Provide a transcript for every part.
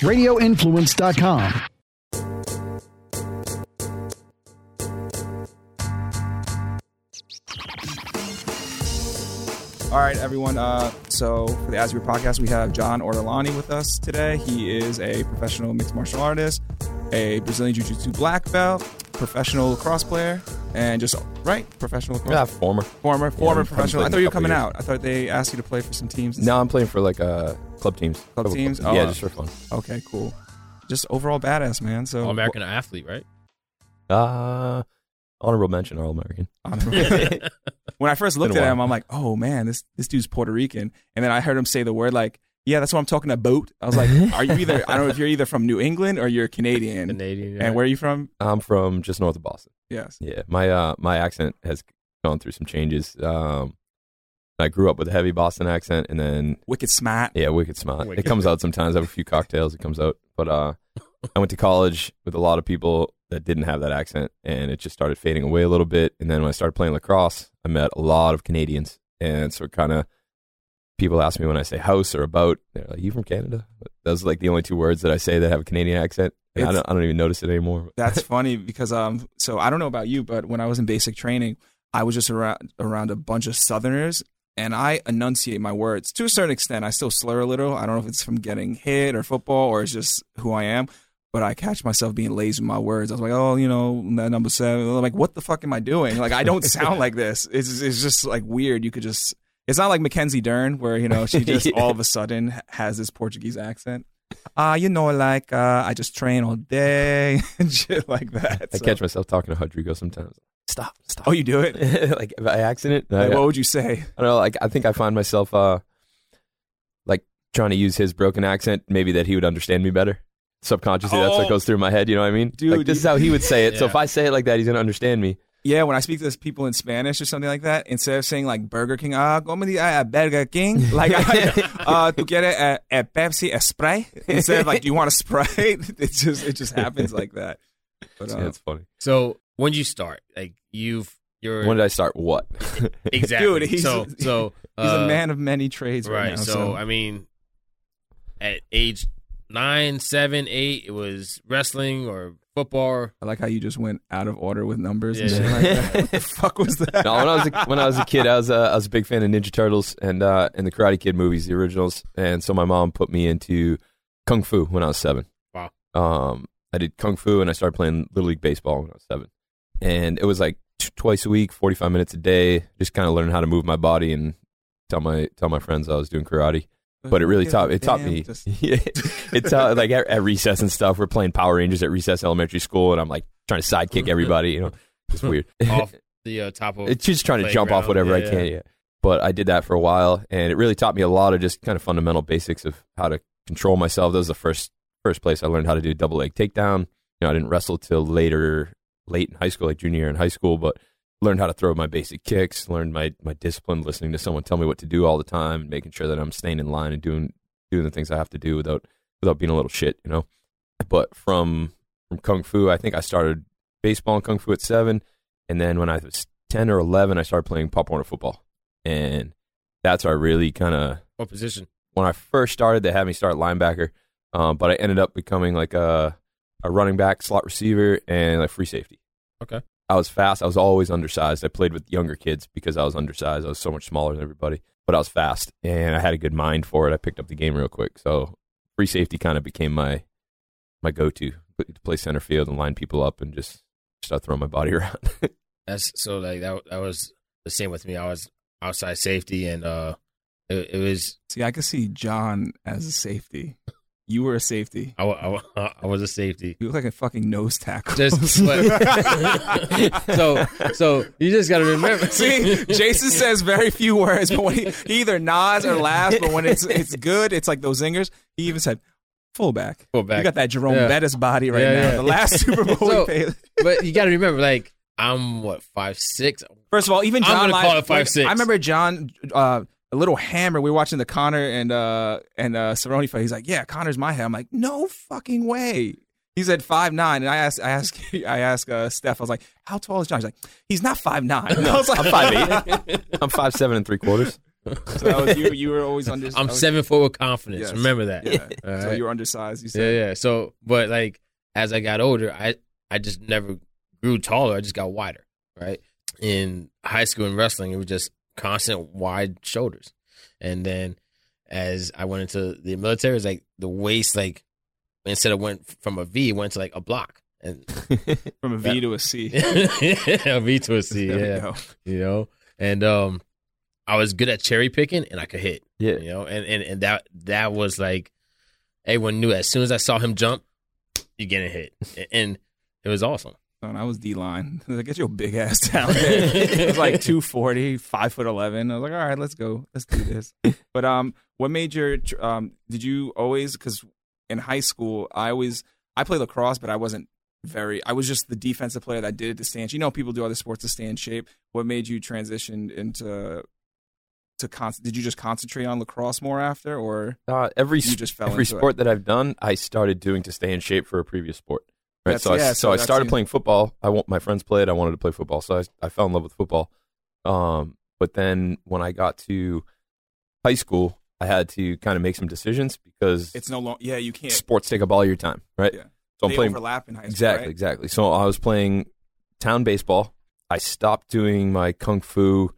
radioinfluence.com. All right, everyone. Uh, so for the Asbury podcast, we have John Ortolani with us today. He is a professional mixed martial artist, a Brazilian Jiu-Jitsu black belt, professional lacrosse player, and just right professional lacrosse. Yeah, former. Former, former I'm professional. I thought you were coming years. out. I thought they asked you to play for some teams. Now I'm playing for like uh, club teams. Club Couple teams? yeah, Oh. just for fun. Okay, cool. Just overall badass, man. So All American athlete, right? Uh, honorable mention, All American. Honorable. when I first looked Been at a him, I'm like, oh man, this this dude's Puerto Rican. And then I heard him say the word like, yeah, that's what I'm talking about. I was like, are you either? I don't know if you're either from New England or you're Canadian. Canadian. And where are you from? I'm from just north of Boston. Yes. Yeah, my uh my accent has gone through some changes. Um, I grew up with a heavy Boston accent, and then Wicked smart. yeah, wicked smart. Wicked. It comes out sometimes. I have a few cocktails. It comes out, but uh, I went to college with a lot of people that didn't have that accent, and it just started fading away a little bit. And then when I started playing lacrosse, I met a lot of Canadians, and so kind of people ask me when I say house or about, they're like, "You from Canada?" Those are like the only two words that I say that have a Canadian accent. And I don't, I don't even notice it anymore. That's funny because um so I don't know about you, but when I was in basic training, I was just around around a bunch of Southerners and I enunciate my words to a certain extent. I still slur a little. I don't know if it's from getting hit or football or it's just who I am. But I catch myself being lazy with my words. I was like, oh, you know, number seven. I'm like, what the fuck am I doing? Like, I don't sound like this. It's it's just like weird. You could just. It's not like Mackenzie Dern, where you know she just Yeah. all of a sudden has this Portuguese accent. Uh, you know, like uh, I just train all day and shit like that. I So- catch myself talking to Rodrigo sometimes. Stop, stop. Oh, you do it? like by accident. I, Like, what would you say? I don't know. Like I think I find myself uh, like trying to use his broken accent, maybe that he would understand me better. Subconsciously, that's what Oh. goes through my head. You know what I mean? Dude, like, this is how he would say it. So if I say it like that, he's gonna understand me. Yeah, when I speak to people in Spanish or something like that, instead of saying like Burger King, ah, come a Burger King, like, I, uh, tu quieres a, a Pepsi, a spray, instead of like, do you want a Sprite? It just, it just happens like that. But, Yeah, uh, it's funny. So when did you start, like you've you're When did I start? What? exactly. Dude, he's- so so he's uh, a man of many trades right, right. now. so, I mean, at age nine, seven, eight, it was wrestling or football. I like how you just went out of order with numbers and Yeah. shit like that. What the fuck was that? no, when I was a, when I was a kid, I was uh, I was a big fan of Ninja Turtles and uh, and the Karate Kid movies, the originals. And so my mom put me into kung fu when I was seven. Wow. Um, I did kung fu and I started playing little league baseball when I was seven. And it was like t- twice a week, forty five minutes a day, just kind of learning how to move my body and tell my tell my friends I was doing karate. But it really taught it taught me. Just- it taught like at, at recess and stuff. We're playing Power Rangers at recess elementary school, and I'm like trying to sidekick everybody. You know, it's weird. off the uh, top of It's just trying to jump off whatever Yeah, I can. yeah. Yeah. But I did that for a while, and it really taught me a lot of just kind of fundamental basics of how to control myself. That was the first first place I learned how to do double leg takedown. You know, I didn't wrestle till later, late in high school, like junior year in high school, but learned how to throw my basic kicks. Learned my my discipline, listening to someone tell me what to do all the time, and making sure that I'm staying in line and doing doing the things I have to do without without being a little shit. You know. But from from kung fu, I think I started baseball and kung fu at seven, and then when I was ten or eleven, I started playing Pop Warner football, and that's where I really kind of What position? when I first started, they had me start linebacker, um, but I ended up becoming like a a running back, slot receiver, and a free safety. Okay. I was fast. I was always undersized. I played with younger kids because I was undersized. I was so much smaller than everybody, but I was fast and I had a good mind for it. I picked up the game real quick. So free safety kind of became my my go to to play center field and line people up and just start throwing my body around. That's so like that. That was the same with me. I was outside safety, and uh, it, it was See, I could see John as a safety. You were a safety. I, I, I was a safety. You look like a fucking nose tackle. Just so so you just got to remember. See, Jason says very few words, but when he, he either nods or laughs, but when it's it's good, it's like those zingers. He even said fullback. Fullback. You got that Jerome Yeah. Bettis body right Yeah, now. yeah. The last Super Bowl So- we but you got to remember, like I'm what five six. First of all, even John. I'm gonna call it 5'6". I remember John, uh, a little hammer. We were watching the Connor and uh and uh Cerrone fight. He's like, "Yeah, Connor's my head. I'm like, "No fucking way." He's at five nine, and I asked, I asked, I asked uh, Steph. I was like, "How tall is John?" He's like, "He's not five nine. I was like, I'm five eight. I'm five seven and three quarters. So that was you. You were always under. I'm was- seven foot with confidence. Yes. Remember that. Yeah. All So you were undersized. You Yeah, said. yeah. So, but like as I got older, I I just never grew taller. I just got wider. Right. In high school and wrestling, it was just constant wide shoulders, and then as I went into the military, it was like the waist, like instead of went from a V, it went to like a block, and From a V to a C. a V to a C. There Yeah, you know, and um, I was good at cherry picking, and I could hit yeah. you know, and, and, and that that was like everyone knew as soon as I saw him jump, you're getting hit, and it was awesome. I was D line. I get your big ass down there. it was like 240, five foot eleven. I was like, all right, let's go, let's do this. But um, what made your um? Did you always? Because in high school, I always I played lacrosse, but I wasn't very. I was just the defensive player that did it to stand. You know, people do other sports to stay in shape. What made you transition into? To con- did you just concentrate on lacrosse more after, or Uh, every you just fell every sport that I've done, I started doing to stay in shape for a previous sport. Right. That's- So I, yeah, so so I started playing football. I want my friends played. I wanted to play football, so I, I fell in love with football. Um, but then when I got to high school, I had to kind of make some decisions because? It's no longer. Yeah, you can't. sports take up all your time, right? Yeah. So I'm they playing overlap in high school. exactly, right? exactly. So I was playing town baseball. I stopped doing my kung fu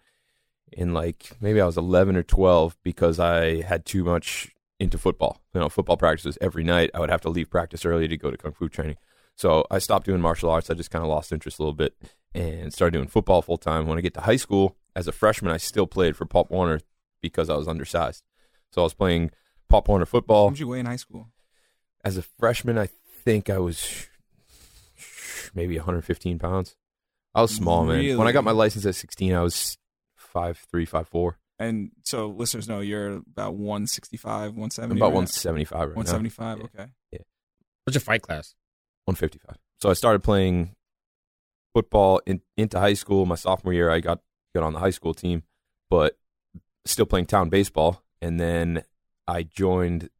in like maybe I was 11 or 12 because I had too much into football. You know, football practices every night. I would have to leave practice early to go to kung fu training. So I stopped doing martial arts. I just kind of lost interest a little bit and started doing football full time. When I get to high school, as a freshman, I still played for Pop Warner because I was undersized. So I was playing Pop Warner football. What football. did you weigh in high school? As a freshman, I think I was maybe 115 pounds. I was small, man. When I got my license at 16, I was five three, five four. And so listeners know you're about 165, 170. about right? 175 right 175. now. Okay. What's your fight class? 155. So I started playing football in, into high school. My sophomore year, I got got on the high school team, but still playing town baseball. And then I joined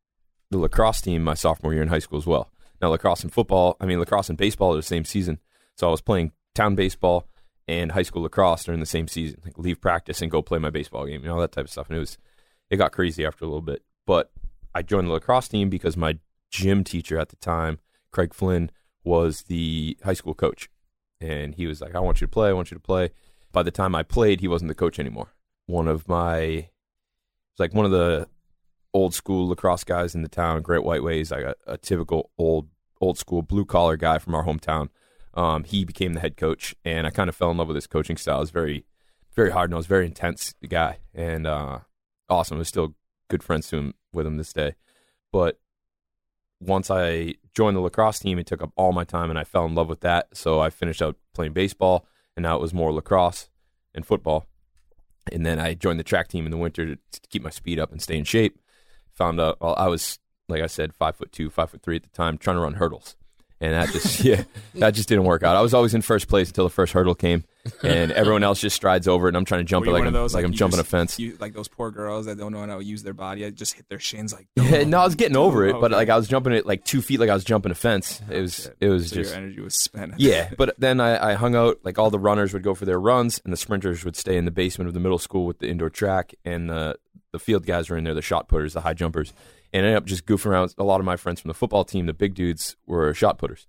the lacrosse team my sophomore year in high school as well. Now lacrosse and football, I mean lacrosse and baseball are the same season. So I was playing town baseball and high school lacrosse during the same season. Like leave practice and go play my baseball game, and all that type of stuff. And it was it got crazy after a little bit. But I joined the lacrosse team because my gym teacher at the time, Craig Flynn, was the high school coach. And he was like, I want you to play, I want you to play. By the time I played, he wasn't the coach anymore. One of my it's like one of the old school lacrosse guys in the town, Great White Ways, like a, a typical old old school blue collar guy from our hometown. Um, he became the head coach, and I kind of fell in love with his coaching style. It's very, very hard nosed, very intense guy, and uh, awesome. I was still good friends to him with him this day. But once I joined the lacrosse team, it took up all my time, and I fell in love with that. So I finished out playing baseball, and now it was more lacrosse and football. And then I joined the track team in the winter to, keep my speed up and stay in shape. Found out well, I was like I said, five foot two, five foot three at the time, trying to run hurdles. And that just yeah, that just didn't work out. I was always in first place until the first hurdle came, and everyone else just strides over it, and I'm trying to jump it like I'm, those, like I'm jumping just- a fence. You, like those poor girls that don't know how to use their body. I just hit their shins like. Yeah, no, I was getting over it, but like I was jumping it like two feet, like I was jumping a fence. Oh, it was it was so just your energy was spent. yeah. But then I, I hung out like all the runners would go for their runs, and the sprinters would stay in the basement of the middle school with the indoor track, and the the field guys were in there, the shot putters, the high jumpers, and I ended up just goofing around. A lot of my friends from the football team, the big dudes, were shot putters,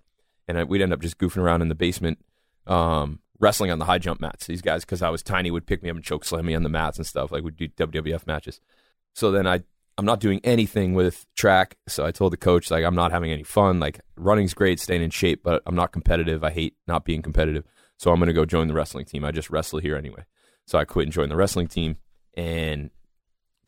and I, we'd end up just goofing around in the basement, um, wrestling on the high jump mats. These guys, because I was tiny, would pick me up and choke slam me on the mats and stuff. Like we'd do WWF matches. So then I I'm not doing anything with track. So I told the coach like I'm not having any fun. Like running's great, staying in shape, but I'm not competitive. I hate not being competitive. So I'm gonna go join the wrestling team. I just wrestle here anyway. So I quit and joined the wrestling team and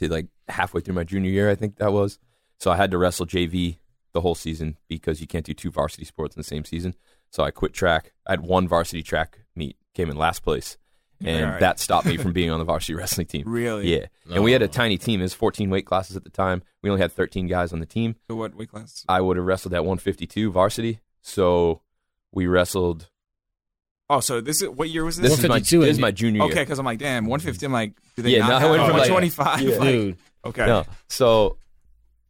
did like halfway through my junior year, I think that was. So I had to wrestle JV the whole season because you can't do two varsity sports in the same season. So I quit track. I had one varsity track meet, came in last place, and Alright. that stopped me from being on the varsity wrestling team. Really? Yeah, and we had a Oh. tiny team. It was 14 weight classes at the time. We only had 13 guys on the team. So what weight class? I would have wrestled at 152 varsity. So we wrestled. Oh, so this is what year was This this? is my 152 this and is my junior year. okay, because I'm like, damn, 150. I'm like, do they Yeah, not no, I went from, like- 125? Yeah. Like, Dude, okay. No, so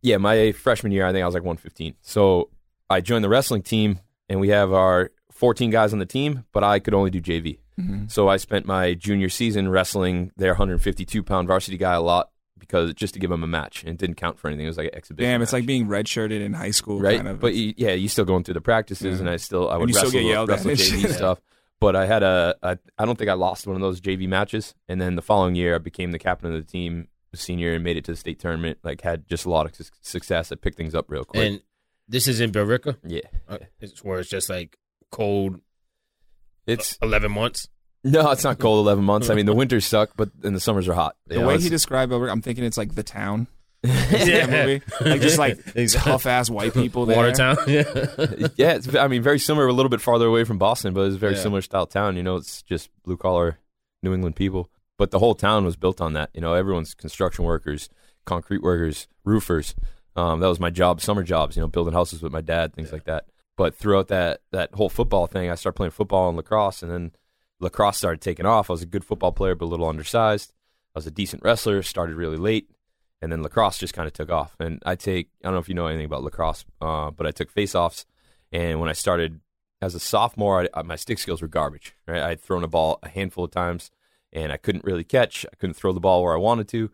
yeah, my freshman year, I think I was like 115. So I joined the wrestling team, and we have our 14 guys on the team, but I could only do JV. Mhm. So I spent my junior season wrestling their 152 pound varsity guy a lot because just to give him a match and it didn't count for anything. It was like an exhibition. Damn, it's like being redshirted in high school, right? Kind of. But you, yeah, you still going through the practices, Yeah. and I still I And would you still wrestle, get yelled wrestle and JV stuff. But I had a, a I don't think I lost one of those JV matches, and then the following year I became the captain of the team, senior, and made it to the state tournament. Like had just a lot of su- success. I picked things up real quick. And this is in Billerica, yeah, uh, it's where it's just like cold it's eleven months. no, it's not cold eleven months. I mean the winters suck, but and the summers are hot. the You know, way he described it, I'm thinking it's like the town. That movie. Like just like Exactly. tough ass white people there. Watertown. Yeah. yeah, it's, I mean, very similar, a little bit farther away from Boston, but it's a very Yeah. similar style town. You know, it's just blue collar New England people. But the whole town was built on that. You know, everyone's construction workers, concrete workers, roofers. Um, that was my job, summer jobs. You know, building houses with my dad, things like that. But throughout that that whole football thing, I started playing football and lacrosse, and then lacrosse started taking off. I was a good football player, but a little undersized. I was a decent wrestler. Started really late, and then lacrosse just kind of took off. And I take I don't know if you know anything about lacrosse, uh, but I took face-offs, and when I started as a sophomore, I, my stick skills were garbage. Right, I'd thrown a ball a handful of times, and I couldn't really catch. I couldn't throw the ball where I wanted to.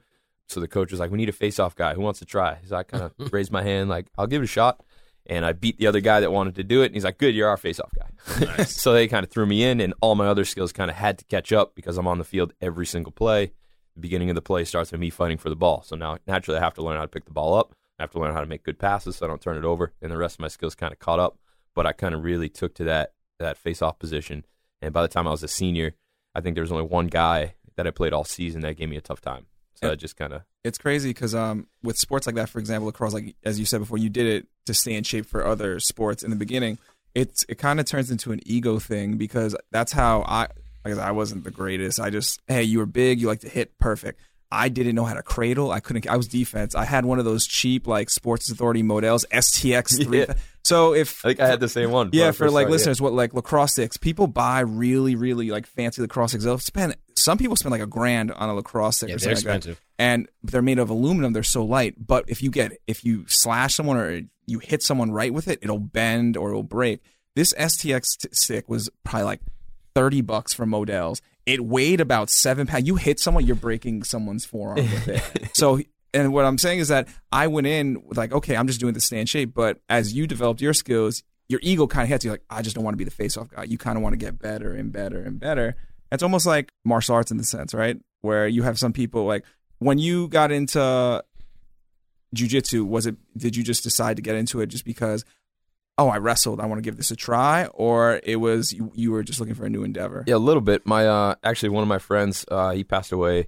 So the coach was like, "We need a face-off guy. Who wants to try?" So I kind of raised my hand, like, "I'll give it a shot." And I beat the other guy that wanted to do it. And he's like, "Good, you're our face-off guy." Nice. so they kind of threw me in, and all my other skills kind of had to catch up because I'm on the field every single play. The beginning of the play starts with me fighting for the ball. So now naturally I have to learn how to pick the ball up. I have to learn how to make good passes so I don't turn it over. And the rest of my skills kind of caught up. But I kind of really took to that that face-off position. And by the time I was a senior, I think there was only one guy that I played all season that gave me a tough time. So Yeah. I just kind of It's crazy because um, with sports like that, for example, across like as you said before, you did it to stay in shape for other sports in the beginning. It's it kind of turns into an ego thing because that's how I. Like I wasn't the greatest. I just hey, you were big, you like to hit, perfect. I didn't know how to cradle. I couldn't. I was defense. I had one of those cheap like Sports Authority models, STX three. Yeah. So if I think I had the same one. yeah, I for like started, yeah. listeners, what like lacrosse sticks, people buy really, really like fancy lacrosse sticks. They'll spend some people spend like a grand on a lacrosse stick Yeah, or they're something like that expensive. and they're made of aluminum. They're so light. But if you get if you slash someone or you hit someone right with it, it'll bend or it'll break. This STX t- stick was probably like thirty bucks from Modell's. It weighed about seven pounds. You hit someone, you're breaking someone's forearm with it. so. And what I'm saying is that I went in like, okay, I'm just doing the stay in shape. But as you developed your skills, your ego kind of hits you like, I just don't want to be the face off guy. You kind of want to get better and better and better. It's almost like martial arts in the sense, right? Where you have some people like when you got into jujitsu, was it did you just decide to get into it just because oh I wrestled, I want to give this a try, or it was you, you were just looking for a new endeavor? Yeah, a little bit. My uh, actually one of my friends, uh, he passed away.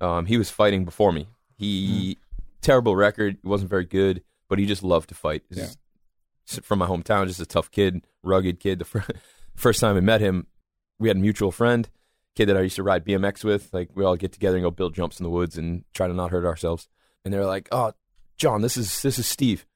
Um, he was fighting before me. He terrible record. Wasn't very good, but he just loved to fight. Yeah. From my hometown, just a tough kid, rugged kid. The fir- first time I met him, we had a mutual friend, kid that I used to ride BMX with. Like we all get together and go build jumps in the woods and try to not hurt ourselves. And they're like, "Oh, John, this is this is Steve.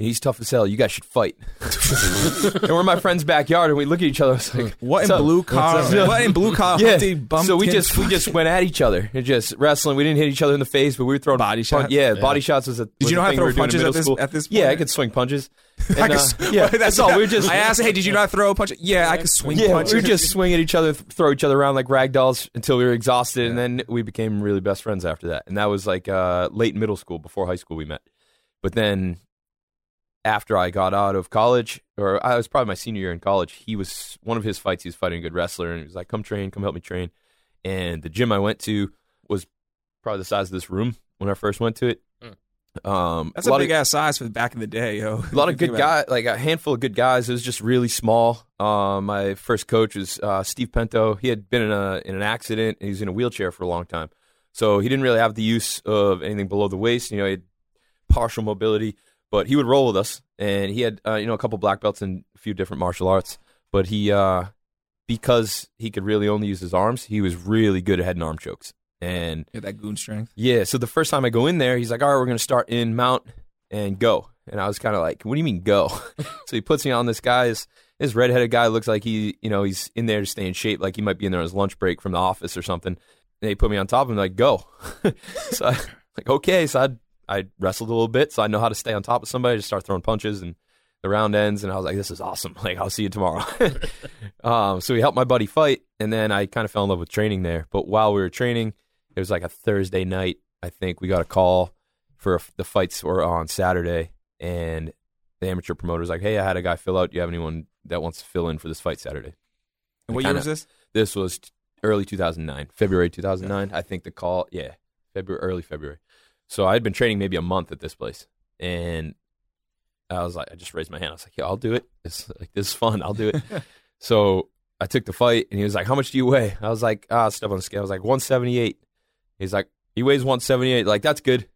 He's tough as hell. You guys should fight." and we're in my friend's backyard, and we look at each other. It's like, What in blue collar? What in blue collar? Yeah. So we just we just went at each other. It just wrestling. We didn't hit each other in the face, but we were throwing Body shots? Yeah, Yeah. body shots was a. Did you know how to throw we were punches at this- school. at this Yeah, I point? could swing punches. I And, could uh, yeah, that's all. We are just I asked, hey, did you not throw a punch? Yeah, I could swing yeah, punches. we were just swing at each other, throw each other around like rag dolls until we were exhausted, and then we became really best friends after that. And that was like uh, late middle school, before high school, we met. But then after I got out of college, or I was probably my senior year in college, he was one of his fights. He was fighting a good wrestler, and he was like, "Come train, come help me train." And the gym I went to was probably the size of this room when I first went to it. Um, That's a a, lot big of, ass size for back in the day, yo. a lot of good guys, like a handful of good guys. It was just really small. Um, my first coach was uh, Steve Pento. He had been in a in an accident. and He was in a wheelchair for a long time, so he didn't really have the use of anything below the waist. You know, he had partial mobility, but he would roll with us, and he had uh, you know a couple black belts in a few different martial arts. But he, uh, because he could really only use his arms, he was really good at head and arm chokes. And Yeah, that goon strength. yeah, so the first time I go in there, he's like, "All right, we're gonna start in mount and go." And I was kind of like, "What do you mean go?" so he puts me on this guy's. This redheaded guy looks like he, you know, he's in there to stay in shape, like he might be in there on his lunch break from the office or something. And they put me on top of him, like, "Go." so I like, okay, so I I wrestled a little bit, so I know how to stay on top of somebody. Just start throwing punches, and the round ends, and I was like, "This is awesome! Like, I'll see you tomorrow." um, so he helped my buddy fight, and then I kind of fell in love with training there. But while we were training, it was like a Thursday night. I think we got a call for a, the fights were on Saturday, and the amateur promoter was like, "Hey, I had a guy fill out. Do you have anyone that wants to fill in for this fight Saturday?" And what year was this? This was early 2009, February 2009. I think the call, yeah, February, early February. So I had been training maybe a month at this place, and I was like, I just raised my hand. I was like, "Yeah, I'll do it. It's like this is fun. I'll do it." so I took the fight, and he was like, "How much do you weigh?" I was like, "Ah, step on the scale." I was like, "178." He's like, "He weighs 178." Like that's good.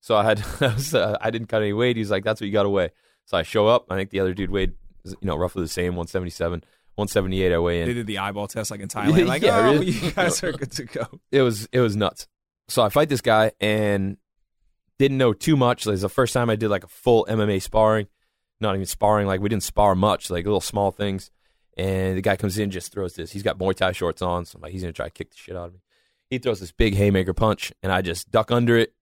So I had, I, was, uh, I didn't cut any weight. He's like, "That's what you got to weigh." So I show up. I think the other dude weighed, you know, roughly the same, 177. 178 I weigh in. They did the eyeball test like in Thailand. Like, Yeah, oh, really? you guys are good to go. it was it was nuts. So I fight this guy and didn't know too much. It was the first time I did like a full MMA sparring, not even sparring. Like we didn't spar much, like little small things. And the guy comes in, just throws this. He's got Muay Thai shorts on, so I'm like, he's gonna try to kick the shit out of me. He throws this big haymaker punch, and I just duck under it,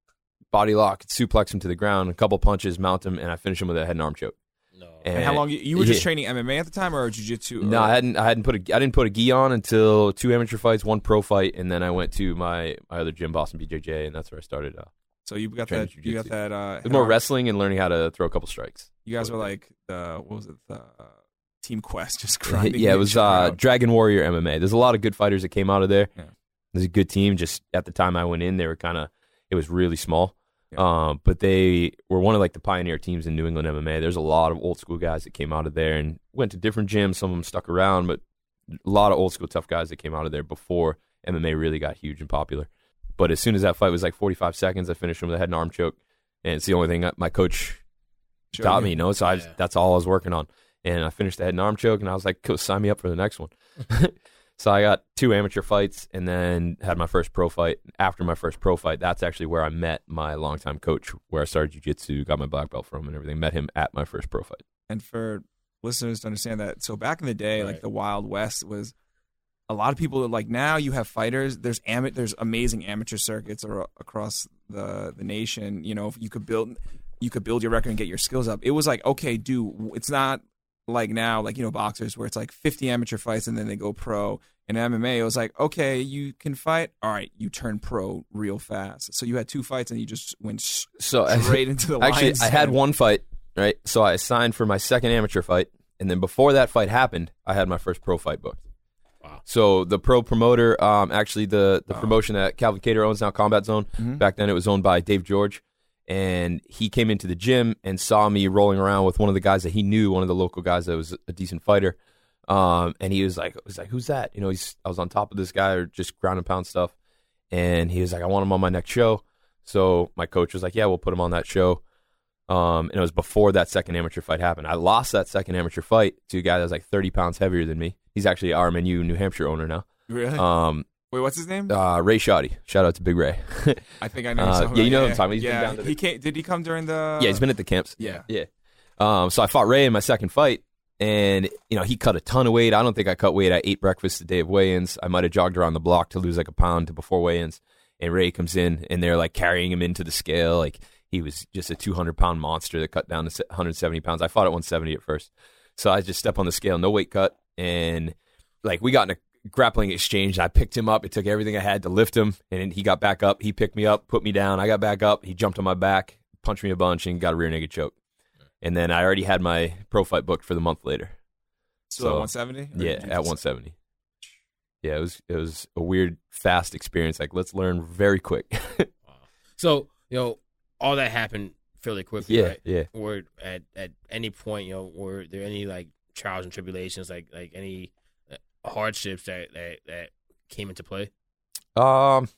body lock, suplex him to the ground, a couple punches, mount him, and I finish him with a head and arm choke. No. And, And how long you, you were just yeah. training MMA at the time or jiu-jitsu? No, I hadn't. I hadn't put a. I didn't put a gi on until two amateur fights, one pro fight, and then I went to my my other gym, Boston BJJ, and that's where I started. Uh, So you got Training that. You got jiu-jitsu. that. Uh, it more head-on- wrestling and learning how to throw a couple strikes. You guys were like the what was it? The uh, Team Quest, just grinding. yeah, it each was other uh, out. Dragon Warrior MMA. There's a lot of good fighters that came out of there. Yeah. There's a good team. Just at the time I went in, they were kind of. It was really small. Um, but they were one of like the pioneer teams in New England MMA. There's a lot of old school guys that came out of there and went to different gyms. Some of them stuck around, but a lot of old school tough guys that came out of there before MMA really got huge and popular. But as soon as that fight was like 45 seconds, I finished him with a head and arm choke, and it's the only thing that my coach Showed taught me, you know. So I Yeah. that's all I was working on, and I finished the head and arm choke, and I was like, "Cool, sign me up for the next one." so I got two amateur fights, and then had my first pro fight. After my first pro fight, that's actually where I met my longtime coach, where I started jujitsu, got my black belt from, and everything. Met him at my first pro fight. and for listeners to understand that so back in the day like the wild west was a lot of people are like now you have fighters there's am- there's amazing amateur circuits ar- across the the nation you know if you could build you could build your record and get your skills up. It was like okay dude it's not like now like you know boxers where it's like 50 amateur fights and then they go pro. In MMA it was like okay you can fight? All right you turn pro real fast. So you had two fights and you just went So straight into the Actually, I had one fight, right? So I signed for my second amateur fight, and then before that fight happened, I had my first pro fight booked. So the pro promoter, um, actually the the promotion that Calvin Cater owns now, Combat Zone. Mhm. Back then, it was owned by Dave George, and he came into the gym and saw me rolling around with one of the guys that he knew, one of the local guys that was a decent fighter. Um, and he was like, was like, who's that? You know, he's I was on top of this guy or just ground and pound stuff, and he was like, I want him on my next show. So my coach was like, yeah, we'll put him on that show. Um, and it was before that second amateur fight happened. I lost that second amateur fight to a guy that was like 30 pounds heavier than me. He's actually RMNU New Hampshire owner now. really Um, wait what's his name uh, Ray Shoddy. Shout out to Big Ray. I think I know. Uh, yeah, you know what I'm talking about. He's been yeah, down to the- he came. Did he come during the? yeah, he's been at the camps. Yeah. Yeah. Um, so I fought Ray in my second fight, and you know he cut a ton of weight. I don't think I cut weight. I ate breakfast the day of weigh-ins. I might have jogged around the block to lose like a pound to before weigh-ins. And Ray comes in, and they're like carrying him into the scale, like he was just a 200 pound monster that cut down to 170 pounds. I fought at 170 at first, so I just step on the scale, no weight cut, and like we got in a grappling exchange. I picked him up. It took everything I had to lift him, and he got back up. He picked me up, put me down. I got back up. He jumped on my back, punched me a bunch, and got a rear naked choke. And then I already had my pro fight booked for the month later. Still at So, 170. Yeah, at 170. Yeah, it was it was a weird fast experience. Like let's learn very quick. So you know, all that happened fairly quickly, yeah, right? yeah. Or at at any point, you know, were there any like trials and tribulations, like like any uh, hardships that that that came into play? Um,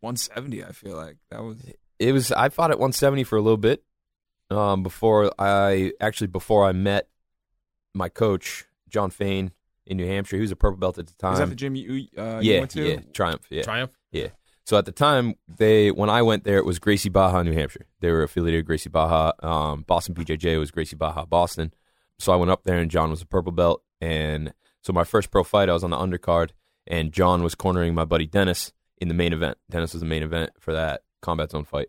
170. I feel like that was. it was I fought at 170 for a little bit. Um, before I actually before I met my coach John Fain in New Hampshire, he was a purple belt at the time. Is that the gym you uh, you yeah, went to? yeah, Triumph, yeah. Triumph. Yeah. So at the time, they when I went there, it was Gracie Barra, New Hampshire. They were affiliated with Gracie Barra. Um, Boston BJJ was Gracie Barra, Boston. So I went up there, and John was a purple belt. And so my first pro fight, I was on the undercard, and John was cornering my buddy Dennis in the main event. Dennis was the main event for that combat zone fight,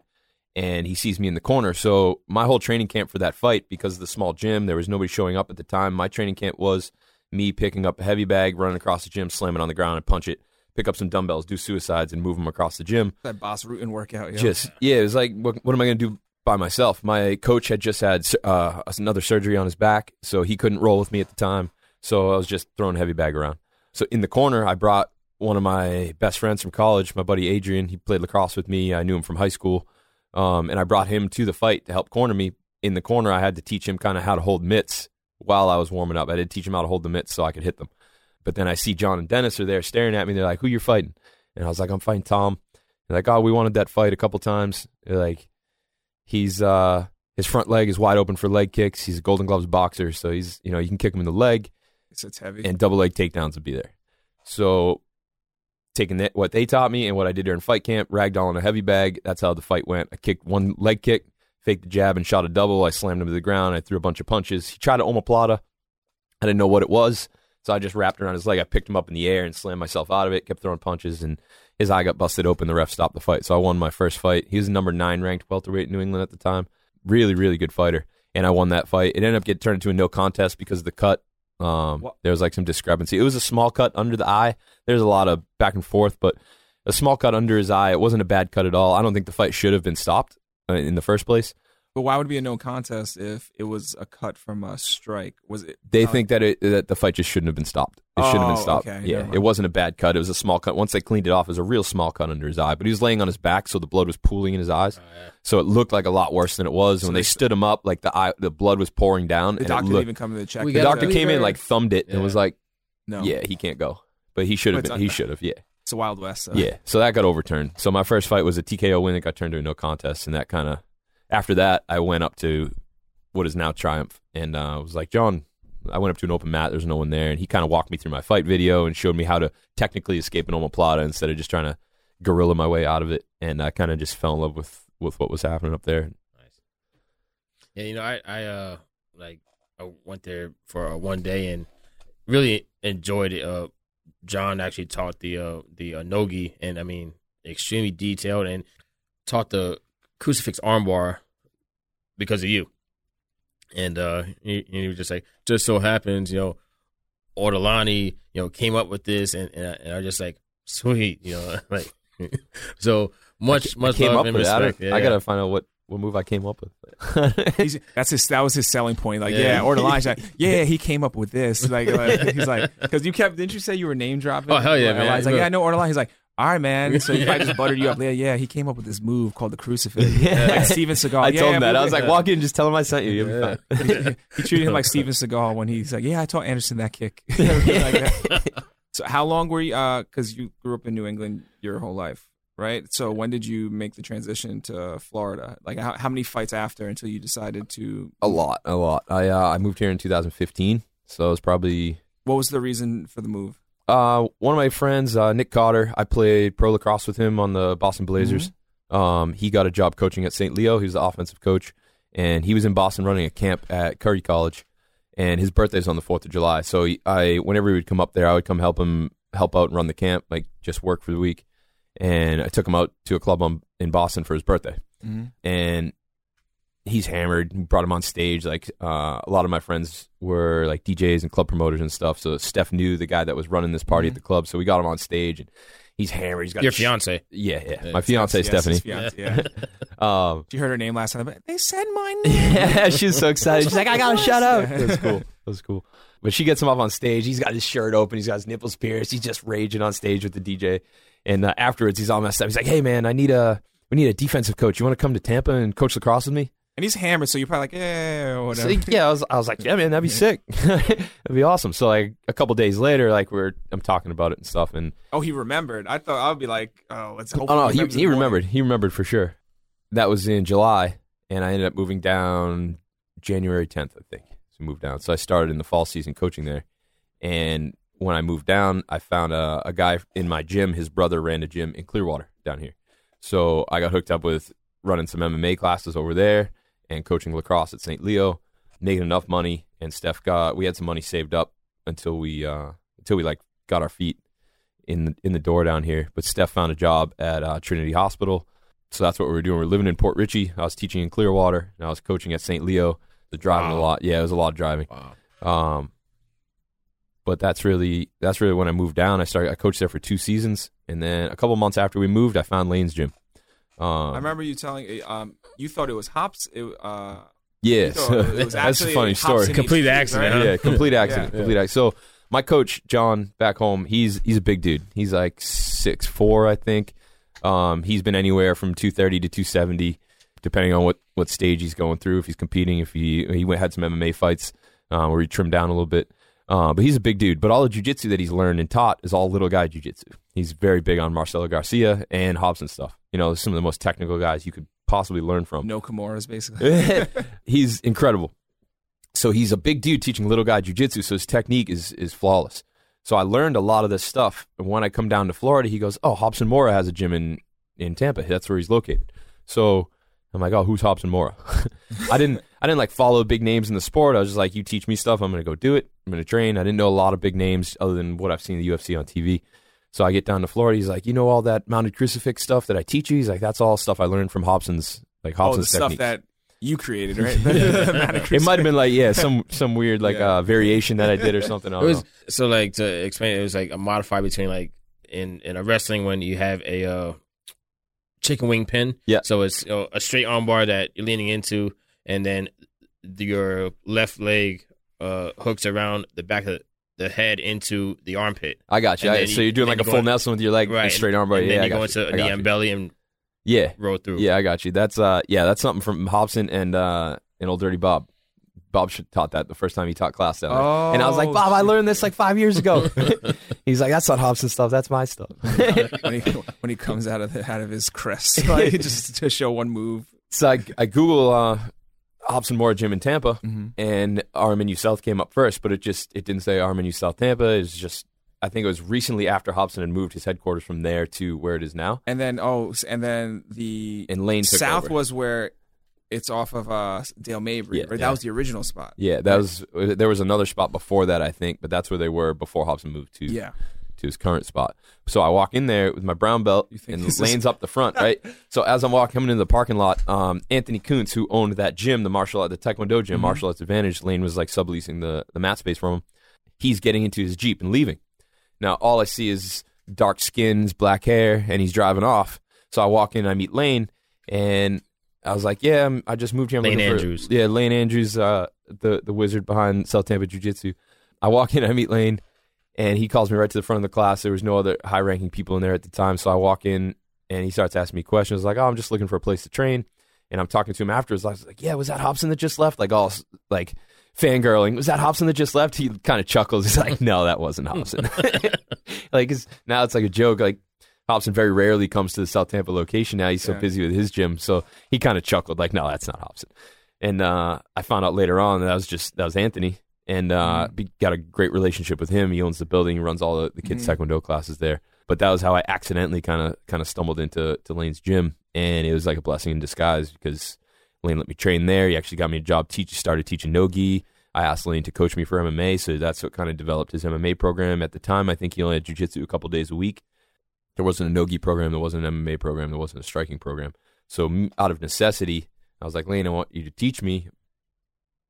and he sees me in the corner. So my whole training camp for that fight, because of the small gym, there was nobody showing up at the time. My training camp was me picking up a heavy bag, running across the gym, slamming on the ground, and punch it. Pick up some dumbbells, do suicides, and move them across the gym. That Bas Rutten workout. Yeah. Just yeah, it was like, what, what am I going to do by myself? My coach had just had uh, another surgery on his back, so he couldn't roll with me at the time. So I was just throwing a heavy bag around. So in the corner, I brought one of my best friends from college, my buddy Adrian. He played lacrosse with me. I knew him from high school, um, and I brought him to the fight to help corner me. In the corner, I had to teach him kind of how to hold mitts while I was warming up. I did teach him how to hold the mitts so I could hit them. But then I see John and Dennis are there staring at me. They're like, "Who you're fighting?" And I was like, "I'm fighting Tom." They're like, "Oh, we wanted that fight a couple times." They're like, "He's uh, his front leg is wide open for leg kicks. He's a Golden Gloves boxer, so he's you know you can kick him in the leg, It's, it's heavy. and double leg takedowns would be there." So taking that, what they taught me and what I did during fight camp, ragdoll in a heavy bag. That's how the fight went. I kicked one leg kick, faked the jab, and shot a double. I slammed him to the ground. I threw a bunch of punches. He tried to omoplata. I didn't know what it was. So I just wrapped around his leg. I picked him up in the air and slammed myself out of it. Kept throwing punches, and his eye got busted open. The ref stopped the fight, so I won my first fight. He was number nine ranked welterweight in New England at the time. Really, really good fighter, and I won that fight. It ended up getting turned into a no contest because of the cut. Um, there was like some discrepancy. It was a small cut under the eye. There's a lot of back and forth, but a small cut under his eye. It wasn't a bad cut at all. I don't think the fight should have been stopped uh, in the first place. But why would it be a no contest if it was a cut from a strike? Was it? They think that it that the fight just shouldn't have been stopped. It shouldn't have Oh, been stopped. okay, yeah, it wasn't a bad cut. It was a small cut. Once they cleaned it off, it was a real small cut under his eye. But he was laying on his back, so the blood was pooling in his eyes. Oh, so it looked like a lot worse than it was. So when they they stood him up, like the eye, the blood was pouring down. the doctor it didn't looked, even come to the check. We the doctor came in like thumbed it and was like, no, "Yeah, he can't go." But he should have been. He should have. Yeah, it's a Wild West. So. yeah. So that got overturned. So my first fight was a TKO win that got turned to a no contest, and that kind of after that I went up to what is now Triumph, and uh, was like, John. I went up to an open mat. There's no one there, and he kind of walked me through my fight video and showed me how to technically escape an omoplata instead of just trying to gorilla my way out of it. And I kind of just fell in love with with what was happening up there. Nice. Yeah, you know, I I uh like I went there for uh, one day and really enjoyed it. Uh, John actually taught the uh the uh, nogi, and I mean extremely detailed, and taught the crucifix armbar because of you. And uh, he, he was just like, just so happens, you know, Ortolani, you know, came up with this, and and I, and I was just like, sweet, you know, like so much much I came love up and with it. I, respect. don't- Yeah, I yeah. gotta find out what, what move I came up with. That's his. That was his selling point. Like, Yeah. yeah, or Elijah. Yeah, he came up with this. Like, like, he's like, because you kept. Didn't you say you were name dropping? Oh, hell yeah, Like, man. Elijah's like, yeah, I know Ortolani. He's like, all right, man. So he probably just buttered you up. Yeah, yeah. He came up with this move called the crucifix. Like Steven Seagal. I yeah, told him that. I was like, walk in, just tell him I sent you. You'll be fine. he, he treated him like Steven Seagal when he's like, yeah, I taught Anderson that kick. Like that. So how long were you? Because you grew up in New England your whole life, right? So when did you make the transition to Florida? Like how, how many fights after until you decided to? A lot, a lot. I uh, I moved here in 2015, so it was probably What was the reason for the move? Uh, one of my friends, uh, Nick Cotter. I played pro lacrosse with him on the Boston Blazers. Um, he got a job coaching at St. Leo. He was the offensive coach, and he was in Boston running a camp at Curry College. And his birthday's on the Fourth of July, so he, I whenever he would come up there, I would come help him help out and run the camp, like just work for the week. And I took him out to a club on, in Boston for his birthday. Mm-hmm. and he's hammered. We brought him on stage. Like uh, a lot of my friends were like DJs and club promoters and stuff. So Steph knew the guy that was running this party at the club. So we got him on stage, and he's hammered. He's got Your sh- fiance. Yeah, yeah. Yeah, My fiance Yes, Stephanie. his fiance, yeah. Um, You heard her name last time. but They said my name. yeah, she's so excited. She's like, I gotta shut up. Yeah. That was cool. That was cool. But she gets him up on stage. He's got his shirt open. He's got his nipples pierced. He's just raging on stage with the DJ. And uh, afterwards, he's all messed up. He's like, Hey man, I need a we need a defensive coach. You want to come to Tampa and coach lacrosse with me? And he's hammered, so you're probably like, yeah, So, whatever. yeah, I was, I was like, yeah, man, that'd be sick. that'd be awesome. So like a couple days later, like we're I'm talking about it and stuff, and Oh, he remembered. I thought I would be like, oh, let's oh, hope. oh no, he, in he remembered. He remembered for sure. That was in July, and I ended up moving down January 10th, I think. So moved down. So I started in the fall season coaching there, and when I moved down, I found a, a guy in my gym. His brother ran a gym in Clearwater down here, so I got hooked up with running some MMA classes over there and coaching lacrosse at St. Leo, making enough money. And Steph got we had some money saved up until we uh, until we like got our feet in the, in the door down here. But Steph found a job at uh, Trinity Hospital, so that's what we were doing. We are living in Port Richey. I was teaching in Clearwater, and I was coaching at St. Leo. The driving Wow. a lot. Yeah, it was a lot of driving. Wow. Um, but that's really that's really when I moved down. I started. I coached there for two seasons, and then a couple months after we moved, I found Lane's gym. Um, I remember you telling um you thought it was hops. It, uh, Yeah, you thought it was that's a funny story. Complete accident, right? huh? yeah, complete accident. Yeah. Complete accident. So my coach John back home, he's he's a big dude. He's like six four, I think. Um, he's been anywhere from two thirty to two seventy, depending on what what stage he's going through. If he's competing, if he he went had some MMA fights uh, where he trimmed down a little bit. Uh, but he's a big dude. But all the jujitsu that he's learned and taught is all little guy jujitsu. He's very big on Marcelo Garcia and Robson stuff. You know, some of the most technical guys you could possibly learn from. No Kimuras, basically. he's incredible. So he's a big dude teaching little guy jujitsu. So his technique is is flawless. So I learned a lot of this stuff. And when I come down to Florida, he goes, "Oh, Robson Moura has a gym in in Tampa. That's where he's located." So I'm like, "Oh, who's Robson Moura?" I didn't I didn't like follow big names in the sport. I was just like, "You teach me stuff. I'm going to go do it. I'm going to train." I didn't know a lot of big names other than what I've seen in the UFC on TV. So I get down to Florida. He's like, "You know all that mounted crucifix stuff that I teach you?" He's like, "That's all stuff I learned from Robson's like oh, the Robson's stuff that you created, right? It might have been like yeah, some some weird like Yeah. uh, variation that I did or something. I It don't was know. so like to explain. It was like a modifier between like in in a wrestling when you have a uh, chicken wing pin. Yeah. So it's you know, a straight armbar that you're leaning into, and then your left leg uh, hooks around the back of the head into the armpit. I got you. and I- then so you- you're doing like a full go- Nelson with your leg Right. straight arm bar. and Yeah, then I you got go you. into I the got you. belly and Yeah, roll through. yeah, I got you. That's uh, yeah, that's something from Robson and uh, and old Dirty Bob. Bob taught that the first time he taught class down there. Oh, and I was like, Bob, I learned this like five years ago. He's like, that's not Robson stuff. That's my stuff. when he when he comes out of the, out of his crest, like just to show one move. so I, I Google uh, Robson Moura Gym in Tampa, Mm-hmm. and RMNU South came up first, but it just it didn't say RMNU South Tampa. It was just I think it was recently after Robson had moved his headquarters from there to where it is now. And then oh, and then the And Lane took south over. was where it's off of uh, Dale Mabry. Yeah, right? yeah. That was the original spot. Yeah, that was there was another spot before that I think, but that's where they were before Robson moved to Yeah. To his current spot. So I walk in there with my brown belt and this is- lanes up the front, right? so as I'm walking coming into the parking lot, um, Anthony Kuntz, who owned that gym, the martial art, the Taekwondo gym, Mhm. Martial Arts Advantage, Lane was like subleasing the the mat space from him. He's getting into his jeep and leaving. Now all I see is dark skins, black hair, and he's driving off. So I walk in, I meet Lane, and I was like, "Yeah, I'm, I just moved here." I'm Lane looking for- Andrews. yeah, Lane Andrews, uh, the the wizard behind South Tampa Jiu Jitsu. I walk in, I meet Lane, and he calls me right to the front of the class. There was no other high ranking people in there at the time, so I walk in and he starts asking me questions like, "Oh, I'm just looking for a place to train." And I'm talking to him afterwards. I was like, "Yeah, was that Robson that just left?" Like all like fangirling. Was that Robson that just left? He kind of chuckles. He's like, "No, that wasn't Robson." like now it's like a joke. Like Robson very rarely comes to the South Tampa location now. He's so Yeah. busy with his gym, so he kind of chuckled like, "No, that's not Robson." And uh, I found out later on that was just that was Anthony, and uh, be, got a great relationship with him. He owns the building, he runs all the, the kids' Mhm. taekwondo classes there. But that was how I accidentally kind of kind of stumbled into to Lane's gym, and it was like a blessing in disguise because Lane let me train there. He actually got me a job. Teach started teaching no gi. I asked Lane to coach me for MMA, so that's what kind of developed his MMA program. At the time, I think he only had jujitsu a couple days a week. There wasn't a no gi program. There wasn't an MMA program. There wasn't a striking program. So out of necessity, I was like, Lane, I want you to teach me.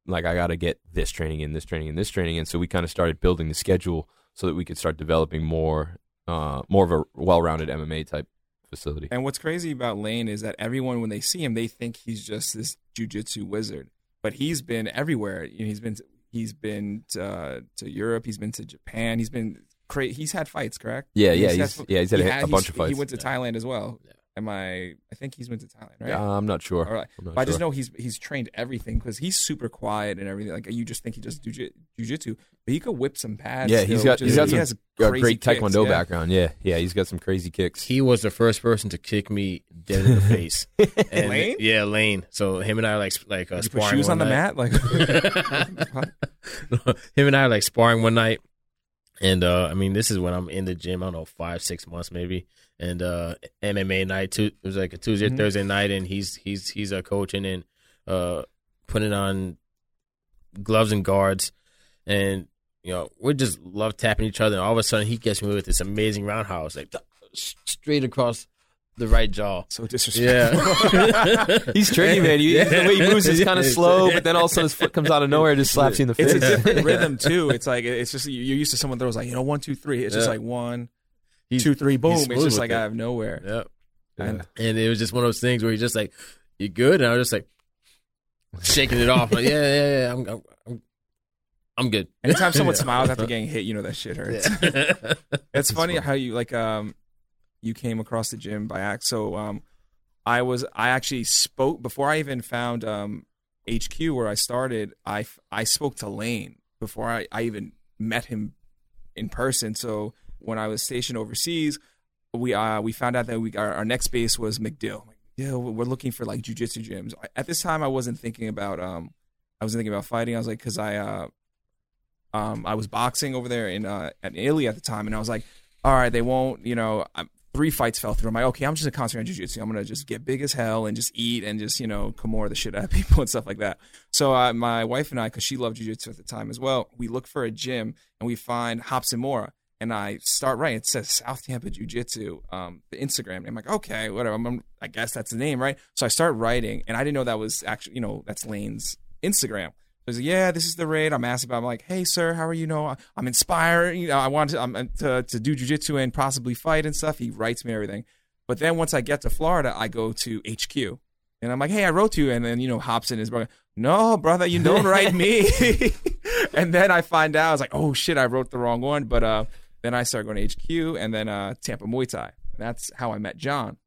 Like I got to get this training in, this training in, this training in. So we kind of started building the schedule so that we could start developing more, uh, more of a well-rounded MMA type facility. And what's crazy about Lane is that everyone, when they see him, they think he's just this jujitsu wizard. But he's been everywhere. You know, he's been he's been to, uh, to Europe. He's been to Japan. He's been cra- He's had fights, correct? Yeah, yeah, had- he's, yeah, he's had he a, had- a bunch of fights. He went to Thailand as well. Yeah. Am I? I think he's went to Thailand, right? Uh, I'm not sure. All right. I'm not But I just know he's he's trained everything because he's super quiet and everything. Like you just think he does juji- jujitsu, but he could whip some pads. Yeah, he's still, got- he's is- got he some has a great kicks, taekwondo yeah. background. Yeah, yeah, he's got some crazy kicks. He was the first person to kick me dead in the face. And Lane? Yeah, Lane. So him and I like like uh, Did you put sparring shoes on one the night. mat? Like him and I like sparring one night, and uh, I mean this is when I'm in the gym. I don't know five six months maybe, and uh, MMA night. Too, it was like a Tuesday Mhm. Thursday night, and he's he's he's uh, coaching and uh, putting on gloves and guards, and you know we just love tapping each other. And all of a sudden he gets me with this amazing roundhouse, like straight across the right jaw. So disrespectful. Yeah. He's tricky, man. You, The way he moves is kind of slow, but then all of a sudden his foot comes out of nowhere and just slaps you in the face. It's a different rhythm too. It's like it's just you're used to someone throws like you know one two three. It's just Yeah. like one He's- two three boom. he's It's just like it. out of nowhere. Yep. And And it was just one of those things where he's just like, "You good?" And I was just like shaking it off. Like, yeah, yeah, yeah. I'm, I'm, I'm, I'm good. anytime someone smiles after getting hit, you know that shit hurts. Yeah. It's funny how you like um you came across the gym by act. So um I was I actually spoke before I even found um HQ where I started. I I spoke to Lane before I, I even met him in person. So when I was stationed overseas, we uh we found out that we our, our next base was MacDill. Yeah, we're looking for like jujitsu gyms. At this time, I wasn't thinking about um I wasn't thinking about fighting. I was like, because I uh um I was boxing over there in uh at Italy at the time, and I was like, all right, they won't, you know, I'm, three fights fell through. I'm like, okay, I'm just gonna concentrate on jiu-jitsu. I'm gonna just get big as hell and just eat and just, you know, Kimura the shit out of people and stuff like that. So uh, my wife and I, because she loved jiu-jitsu at the time as well, we look for a gym and we find Hops and I start writing. It says South Tampa Jiu Jitsu, um, the Instagram. And I'm like, okay, whatever. I'm, I'm- I guess that's the name, right? So I start writing, and I didn't know that was actually, you know, that's Lane's Instagram. So he's like, yeah, this is the raid. I'm asking about. I'm like, hey, sir, how are you? Know, I'm inspired. You know, I want to, I'm, to to do jujitsu and possibly fight and stuff. He writes me everything. But then once I get to Florida, I go to HQ, and I'm like, hey, I wrote to you, and then you know, Robson is brother. No, brother, you don't write me. and then I find out, I was like, oh shit, I wrote the wrong one. But uh, then I started going to HQ, and then uh, Tampa Muay Thai. That's how I met John.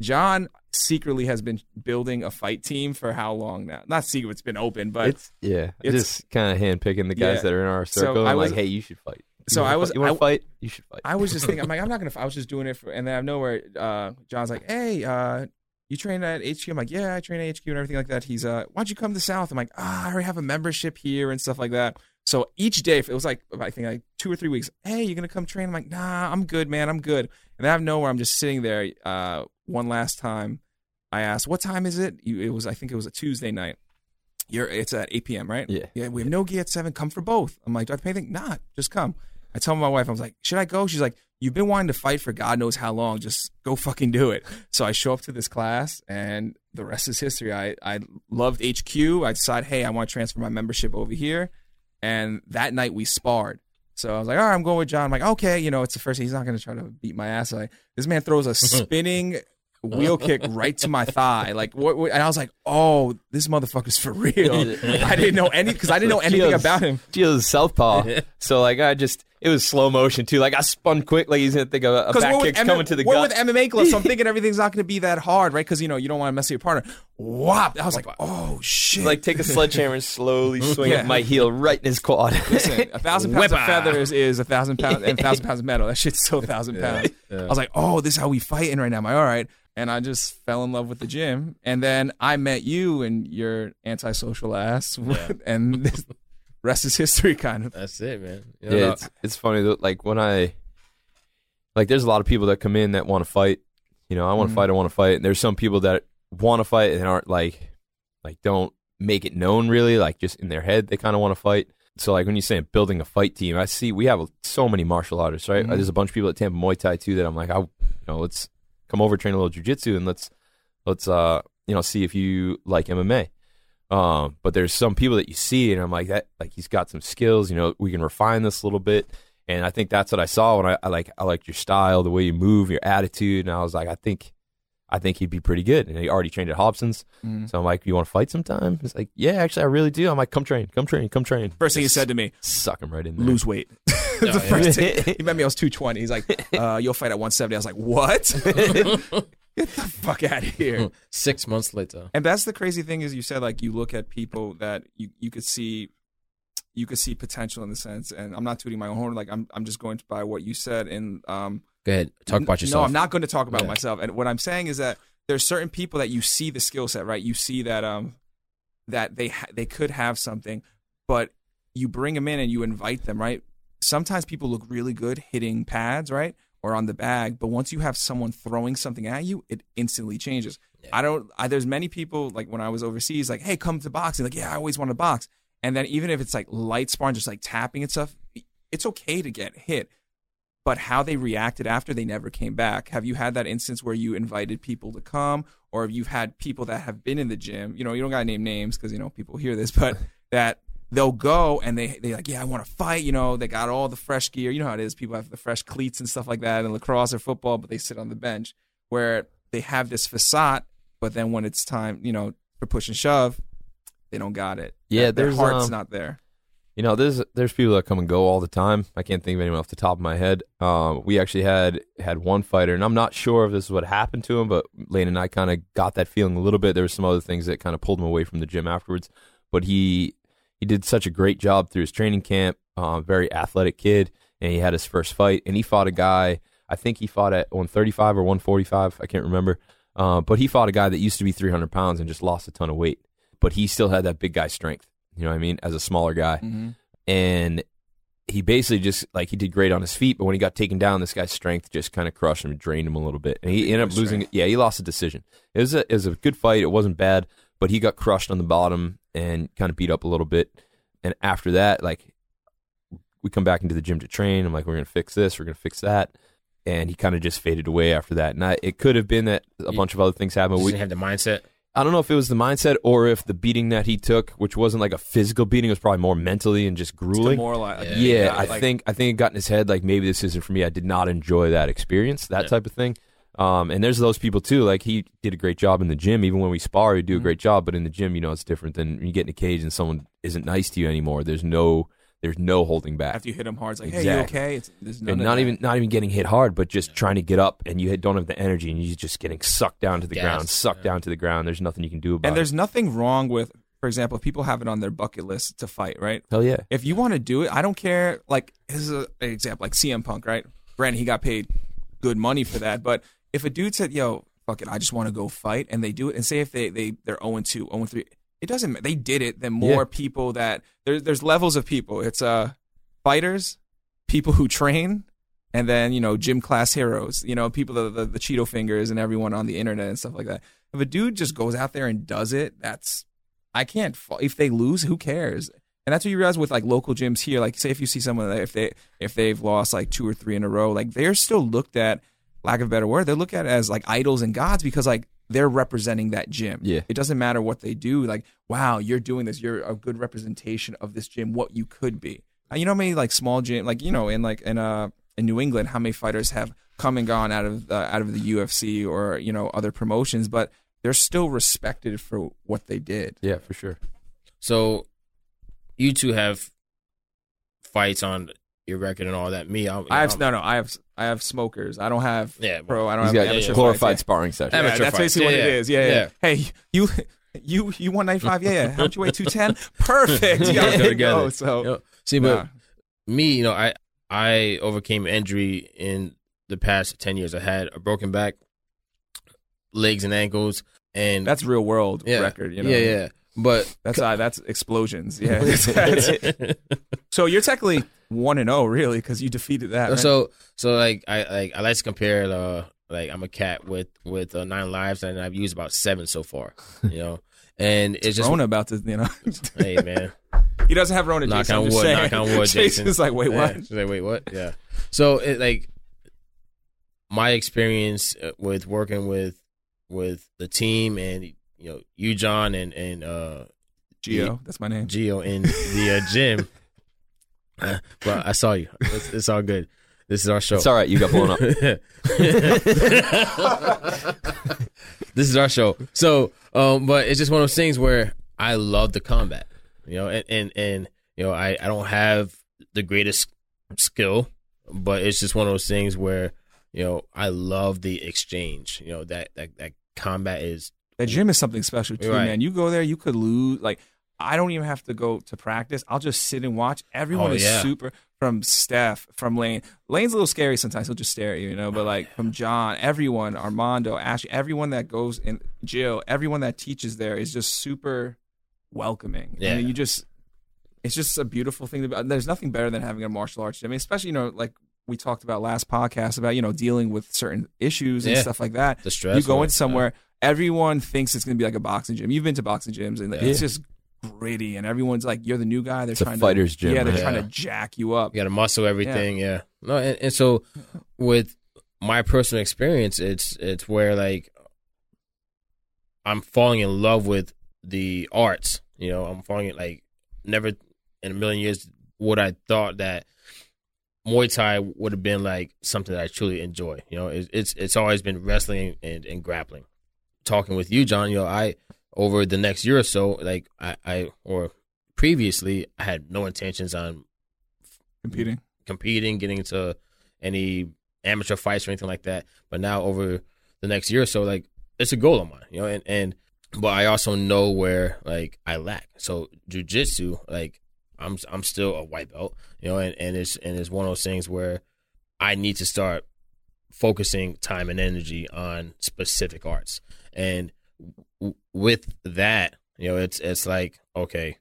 John secretly has been building a fight team for how long now? Not secret, it's been open, but it's yeah, it's- just kind of handpicking the guys Yeah. that are in our So circle I and was- like, hey, you should fight. You So I was- fight? you want to fight? You should fight. I was just thinking, I'm like, I'm not gonna. I was just doing it for, and then of nowhere, uh, John's like, hey, uh, you train at HQ? I'm like, yeah, I train at HQ and everything like that. He's, uh, why'd you come to South? I'm like, ah, I already have a membership here and stuff like that. So each day, it was like, I think like two or three weeks. Hey, you're gonna come train? I'm like, nah, I'm good, man, I'm good. And out of nowhere, I'm just sitting there. Uh, one last time, I asked, what time is it? You, it was, I think it was a Tuesday night. You're, it's at 8 p.m. right? Yeah. Yeah, we have no gi at seven. Come for both. I'm like, do I have to pay anything? Nah, just come. I tell my wife, I was like, should I go? She's like, you've been wanting to fight for God knows how long. Just go fucking do it. So I show up to this class, and the rest is history. I I loved HQ. I decided, hey, I want to transfer my membership over here. And that night we sparred. So I was like, all right, I'm going with John. I'm like, okay, you know, it's the first. He's not going to try to beat my ass. Like this man throws a spinning wheel kick right to my thigh. Like what? what and I was like, oh, this motherfucker's for real. I didn't know any because I didn't know anything Gio's- about him. Gio's southpaw, so like I just it was slow motion too. Like I spun quick, like he's gonna think of a back kick's M- coming to the gut. with MMA gloves, so I'm thinking everything's not going to be that hard, right? Because you know you don't want to mess with your partner. Whop! I was like, oh shit! like take a sledgehammer and slowly swing Yeah. my heel right in his quad. Listen, a thousand pounds of feathers is a thousand pounds, and a thousand pounds of metal. That shit's still a thousand pounds. Yeah. I was like, oh, this is how we fighting right now. Like, all right. And I just fell in love with the gym. And then I met you and your antisocial ass. and this rest is history, kind of. That's it, man. You know, yeah, it's it's funny though. Like when I like, there's a lot of people that come in that want to fight. You know, I want to Mhm. fight. I want to fight. And there's some people that want to fight and aren't like, like don't make it known really. Like just in their head, they kind of want to fight. So like when you say building a fight team, I see we have so many martial artists, right? Mhm. There's a bunch of people at Tampa Muay Thai too that I'm like, I, you know, let's come over train a little jujitsu and let's let's uh you know see if you like MMA. Um, but there's some people that you see and I'm like that like he's got some skills. You know, we can refine this a little bit. And I think that's what I saw when I, I like I liked your style, the way you move, your attitude, and I was like, I think I think he'd be pretty good. And he already trained at Robson's. Mhm. So I'm like, you want to fight sometime? He's like, yeah, actually, I really do. I'm like, come train, come train, come train. First thing he said to me, suck him right in there. lose weight. Oh, the yeah. first thing. He met me, I was 220. He's like, uh, you'll fight at 170. I was like, what? Get the fuck out of here. Six months later. And that's the crazy thing is you said like you look at people that you, you could see you could see potential in the sense and I'm not tooting my own horn like I'm I'm just going to by what you said and um Go ahead. Talk about yourself. No, I'm not going to talk about Yeah. myself. And what I'm saying is that there's certain people that you see the skill set, right? You see that um that they ha- they could have something, but you bring them in and you invite them, right? Sometimes people look really good hitting pads, right? Or on the bag, but once you have someone throwing something at you, it instantly changes. I don't. I, there's many people like when I was overseas, like, hey, come to boxing. Like, yeah, I always want to box. And then even if it's like light sparring, just like tapping and stuff, it's okay to get hit but how they reacted after they never came back. Have you had that instance where you invited people to come, or have you had people that have been in the gym? You know, you don't gotta name names because you know people hear this, but that they'll go and they they like, yeah, I want to fight. You know, they got all the fresh gear. You know how it is. People have the fresh cleats and stuff like that in lacrosse or football, but they sit on the bench where they have this facade, but then when it's time, you know, for push and shove, they don't got it. Yeah, their, their heart's um, not there. You know, there's there's people that come and go all the time. I can't think of anyone off the top of my head. Um, we actually had had one fighter, and I'm not sure if this is what happened to him, but Lane and I kind of got that feeling a little bit. There were some other things that kind of pulled him away from the gym afterwards, but he he did such a great job through his training camp. Uh, very athletic kid, and he had his first fight, and he fought a guy. I think he fought at 135 or 145. I can't remember, uh, but he fought a guy that used to be 300 pounds and just lost a ton of weight, but he still had that big guy strength. You know what I mean? As a smaller guy hmm and he basically just like he did great on his feet, but when he got taken down, this guy's strength just kind of crushed him, drained him a little bit, and he ended up losing. strength. Yeah, he lost a decision. It was a it was a good fight. It wasn't bad, but he got crushed on the bottom and kind of beat up a little bit. And after that, like we come back into the gym to train. I'm like, we're gonna fix this, we're gonna fix that, and he kind of just faded away after that. And I, it could have been that a You- bunch of other things happened. Just We, didn't have the mindset. I don't know if it was the mindset or if the beating that he took, which wasn't like a physical beating, it was probably more mentally and just grueling. Demoralized. Yeah. Yeah, Yeah, I like- think I think it got in his head like maybe this isn't for me. I did not enjoy that experience, that Yeah. type of thing. Um, and there's those people too. Like he did a great job in the gym. Even when we spar, he'd do a Mhm. great job. But in the gym, you know, it's different than when you get in a cage and someone isn't nice to you anymore. There's no there's no holding back. After you hit him hard, it's like, hey, you okay? It's, there's none and not that. even not even getting hit hard, but just trying to get up, and you don't have the energy, and you're just getting sucked down to the Gassed, ground, sucked yeah. down to the ground. There's nothing you can do about it. And it. there's nothing wrong with, for example, if people have it on their bucket list to fight, right? Hell yeah, If you want to do it, I don't care. Like this is a, an example, like CM Punk, right? Granted, he got paid good money for that, but if a dude said, "Yo, fuck it, I just want to go fight," and they do it, and say if they they they're 0 2, 0 3, it doesn't. ma- They did it. Then more Yeah. people that there's there's levels of people. It's uh fighters, people who train. And then you know gym class heroes, you know people the, the the Cheeto fingers and everyone on the internet and stuff like that. If a dude just goes out there and does it, that's I can't. If they lose, who cares? And that's what you realize with like local gyms here. Like, say if you see someone that if they if they've lost like two or three in a row, like they're still looked at, lack of a better word, they're looked at as like idols and gods because like they're representing that gym. Yeah. it doesn't matter what they do. Like, wow, you're doing this. You're a good representation of this gym. What you could be. You know, how many like small gym, like you know, in like in uh in New England, how many fighters have come and gone out of uh, out of the UFC or you know other promotions, but they're still respected for what they did. yeah, for sure. So you two have fights on your record and all that. Me, I'm, I have I'm- no, no. I have I have smokers. I don't have Yeah, pro. I don't He's have got amateur glorified fights. sparring session. Yeah, Amateur that's fights. basically Yeah, what it yeah. is. Yeah, yeah. Yeah. Hey, you you you won ninety five. Yeah, yeah. How'd you weigh two ten? Perfect. Yeah, Yeah, go there you together. go. So You know, see, but nah. me, you know, I I overcame injury in the past ten years. I had a broken back, legs and ankles, and that's real world yeah, record. You know. yeah, yeah. But That's uh, that's explosions. Yeah. So you're technically one and zero, really, because you defeated that. right? so so like I like I like to compare uh like I'm a cat with with uh, nine lives and I've used about seven so far, you know, and it's just Rona about to, you know. hey man, he doesn't have Rona. knock Jason, on wood, saying. knock on wood, Jason. Jason's like, wait, what? Yeah. Like, wait, what? Yeah. So it like my experience uh, with working with with the team and you know you John and and uh Geo, that's my name. Geo in the uh, gym. Uh, well, I saw you. It's, it's all good. This is our show. It's all right. You got blown up. this is our show. So, um, but it's just one of those things where I love the combat, you know, and and, and you know, I, I don't have the greatest skill, but it's just one of those things where you know I love the exchange. You know that that that combat is That gym is something special too, Right. man. You go there, you could lose. Like I don't even have to go to practice. I'll just sit and watch. Everyone Oh, is yeah. super from Steph, from Lane. Lane's a little scary sometimes. He'll just stare at you, you know. But oh, like from John, everyone, Armando, Ashley, everyone that goes in, Jill, everyone that teaches there is just super welcoming. Yeah. and you just, it's just a beautiful thing. To, uh, there's nothing better than having a martial arts gym, I mean, especially you know like. We talked about last podcast about you know dealing with certain issues and Yeah. stuff like that the stress. you go it. somewhere, everyone thinks it's going to be like a boxing gym. You've been to boxing gyms, and it's just gritty, and everyone's like, "You're the new guy." They're It's a trying fighter's to, gym, Yeah, they're right? trying to jack you up. You got to muscle everything. Yeah. No, and, and so with my personal experience, it's it's where like I'm falling in love with the arts. You know, I'm falling in like never in a million years would I thought that Muay Thai would have been like something that I truly enjoy. You know, it, it's it's always been wrestling and, and grappling. Talking with you, John, you know, I over the next year or so, like I, I or previously, I had no intentions on Competing. competing, getting into any amateur fights or anything like that. But now over the next year or so, like it's a goal of mine, you know, and, and but I also know where like I lack. So jujitsu, like I'm I'm still a white belt, you know, and, and it's and it's one of those things where I need to start focusing time and energy on specific arts. And with that, you know, it's it's like, okay,